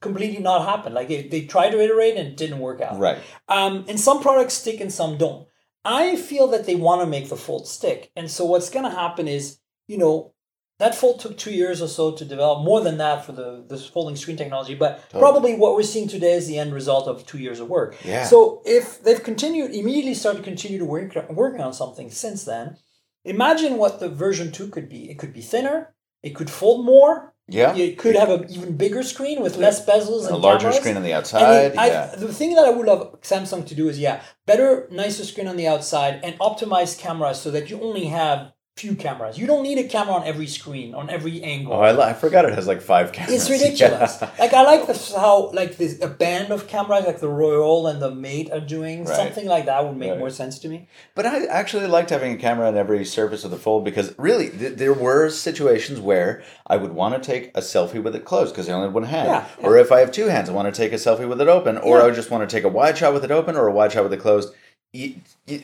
completely not happen. Like they, they tried to iterate and it didn't work out. Right. Um, and some products stick and some don't. I feel that they want to make the fold stick. And so what's going to happen is, you know, that fold took two years or so to develop, more than that for the this folding screen technology. But Totally. probably what we're seeing today is the end result of two years of work. Yeah. So if they've continued, immediately started to continue to work working on something since then, imagine what the version two could be. It could be thinner. It could fold more. Yeah. It could have an even bigger screen with less bezels and a larger cameras. screen on the outside. it- I- yeah. the thing that I would love Samsung to do is, yeah, better, nicer screen on the outside and optimize cameras so that you only have few cameras. You don't need a camera on every screen, on every angle. Oh, I, I forgot it has like five cameras. it's ridiculous. Yeah. Like I like this, how like this a band of cameras like the Royole and the Mate are doing Right. something like that would make Right. more sense to me. But I actually liked having a camera on every surface of the fold because really, th- there were situations where I would want to take a selfie with it closed because I only had one hand. Yeah, Or if I have two hands, I want to take a selfie with it open. Or Yeah. I would just want to take a wide shot with it open or a wide shot with it closed. Y- y-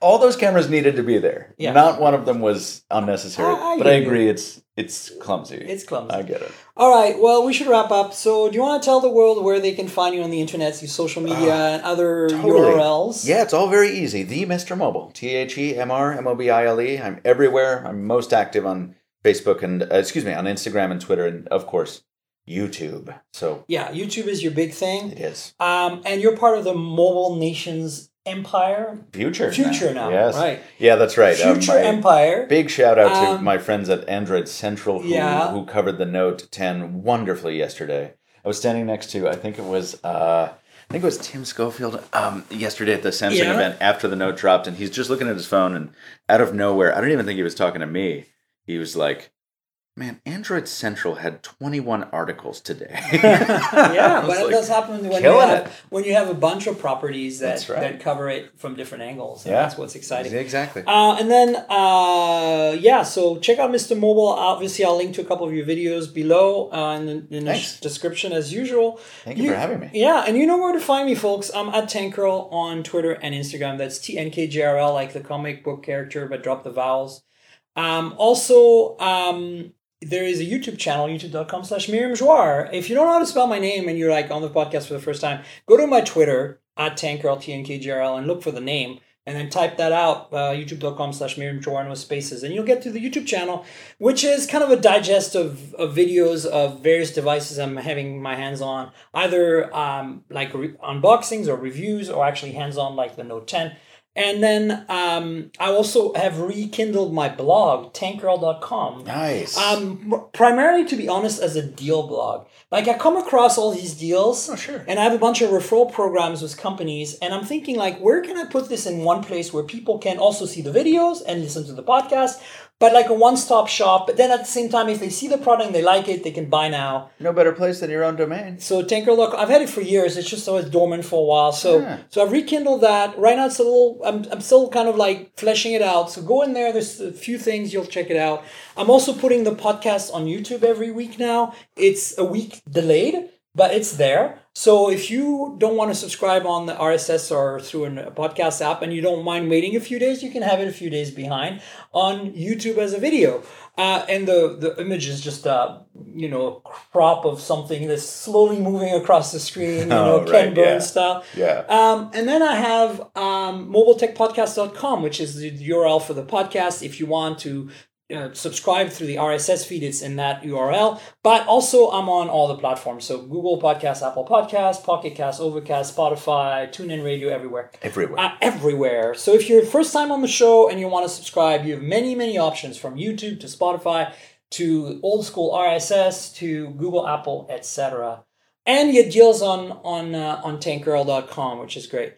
all those cameras needed to be there. Yeah. Not one of them was unnecessary. I- I but I you. agree, it's it's clumsy. It's clumsy. I get it. All right, well, we should wrap up. So, do you want to tell the world where they can find you on the internet, through social media and other Totally. URLs? Yeah, it's all very easy. The Mr. Mobile. T H E M R M O B I L E. I'm everywhere. I'm most active on Facebook and, uh, excuse me, on Instagram and Twitter and, of course, YouTube. So Yeah, YouTube is your big thing. it is. Um, and you're part of the Mobile Nations Empire. Future. Future now, Yes. right. Yeah, that's right. Um, Future my- Empire. Big shout out to Um, my friends at Android Central who, Yeah. who covered the Note 10 wonderfully yesterday. I was standing next to, I think it was, uh, I think it was Tim Schofield um, yesterday at the Samsung Yeah. event after the Note dropped, and he's just looking at his phone, and out of nowhere, I don't even think he was talking to me. He was like, "Man, Android Central had 21 articles today." yeah, but it like, does happen when you have it. when you have a bunch of properties that, right. that cover it from different angles. and Yeah. that's what's exciting. exactly. Uh, and then, uh, yeah, so check out Mr. Mobile. Obviously, I'll link to a couple of your videos below uh, in, the, in the description as usual. Thank you for having me. Yeah, and you know where to find me, folks. I'm at Tankgirl on Twitter and Instagram. That's T N K J R L, like the comic book character, but drop the vowels. Um, also, um, there is a YouTube channel, youtube.com slash Myriam Joire. If you don't know how to spell my name and you're like on the podcast for the first time, go to my Twitter, at Tankgirl, T N K J R L, and look for the name. And then type that out, uh, youtube.com slash Myriam Joire with spaces, and you'll get to the YouTube channel, which is kind of a digest of, of videos of various devices I'm having my hands on, either um, like re- unboxings or reviews, or actually hands on like the Note 10. And then um, I also have rekindled my blog, tankgirl.com. Nice. Um, primarily, to be honest, as a deal blog. Like I come across all these deals, Oh, sure. and I have a bunch of referral programs with companies, and I'm thinking like, where can I put this in one place where people can also see the videos and listen to the podcast, but like a one-stop shop. But then at the same time, if they see the product and they like it, they can buy now. no better place than your own domain. So Tanker Look, I've had it for years. It's just always dormant for a while. So Yeah. so I've rekindled that. Right now it's a little. I'm I'm still kind of like fleshing it out. So go in there. There's a few things you'll check it out. I'm also putting the podcast on YouTube every week now. It's a week delayed. But it's there. So if you don't want to subscribe on the RSS or through a podcast app and you don't mind waiting a few days, you can have it a few days behind on YouTube as a video. Uh, and the, the image is just a you know crop of something that's slowly moving across the screen, you know, Oh, Ken right, Burns yeah. style. Yeah. Um, and then I have um, mobiletechpodcast.com, which is the URL for the podcast. If you want to uh, subscribe through the RSS feed, it's in that URL. But also, I'm on all the platforms. So Google Podcasts, Apple Podcasts, Pocket Cast, Overcast, Spotify, TuneIn Radio, everywhere. Everywhere. Uh, everywhere. So if you're first time on the show and you want to subscribe, you have many, many options from YouTube to Spotify to old school RSS to Google, Apple, etc. And you get deals on on uh, on tankgirl.com, which is great.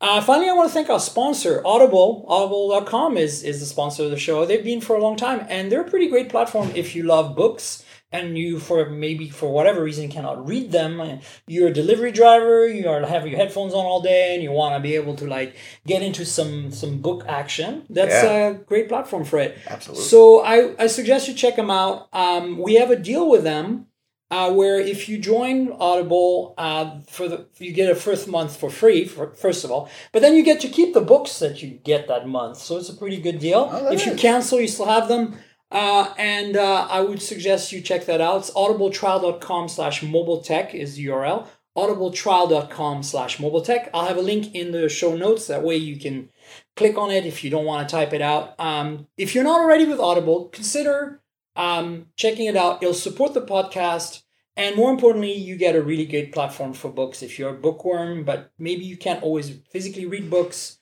Uh, finally, I want to thank our sponsor, Audible. Audible.com is, is the sponsor of the show. They've been for a long time, and they're a pretty great platform if you love books and you, for maybe for whatever reason, cannot read them. You're a delivery driver, you are have your headphones on all day, and you want to be able to like get into some some book action. That's Yeah. a great platform for it. Absolutely. So I, I suggest you check them out. Um, we have a deal with them uh, where if you join Audible uh, for the you get a first month for free for, first of all, but then you get to keep the books that you get that month. So it's a pretty good deal. Oh, if you cancel, you still have them. Uh, and uh, I would suggest you check that out. It's audibletrial.com slash mobile tech is the URL. audibletrial.com slash mobile tech. I'll have a link in the show notes. That way you can click on it if you don't want to type it out. Um, if you're not already with Audible, consider um, checking it out. It'll support the podcast. And more importantly, you get a really great platform for books. If you're a bookworm, but maybe you can't always physically read books,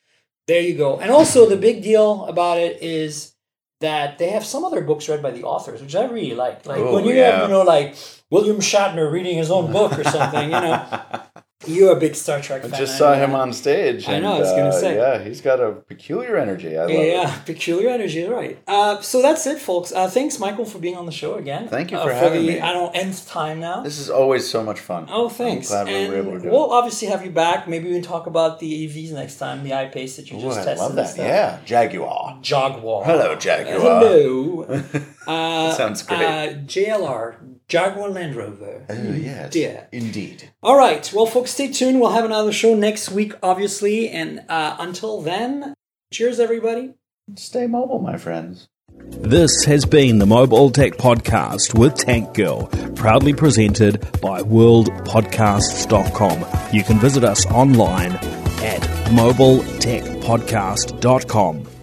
there you go. And also, the big deal about it is that they have some other books read by the authors, which I really like. Like Oh, when you yeah. have, you know, like William Shatner reading his own book or something, you know. You're a big Star Trek I fan. just saw know him on stage. I know, I and, was gonna uh, say. Yeah, he's got a peculiar energy. I love Yeah, it. yeah, peculiar energy, right? Uh, so that's it, folks. Uh, thanks, Michael, for being on the show again. Thank you Uh, for having the, me. I don't nth time now. This is always so much fun. Oh, thanks. I'm glad we were able to do We'll obviously have you back. Maybe we can talk about the EVs next time, the I-Pace that you it. just Ooh, I tested. love that. stuff. Yeah, Jaguar. Jaguar. Hello, Jaguar. Hello. Uh, Sounds great. Uh, JLR, Jaguar Land Rover. Oh, yes. dear. Indeed. All right. Well, folks, stay tuned. We'll have another show next week, obviously. And uh, until then, cheers, everybody. Stay mobile, my friends. This has been the Mobile Tech Podcast with Tank Girl, proudly presented by worldpodcasts.com. You can visit us online at mobiletechpodcast.com.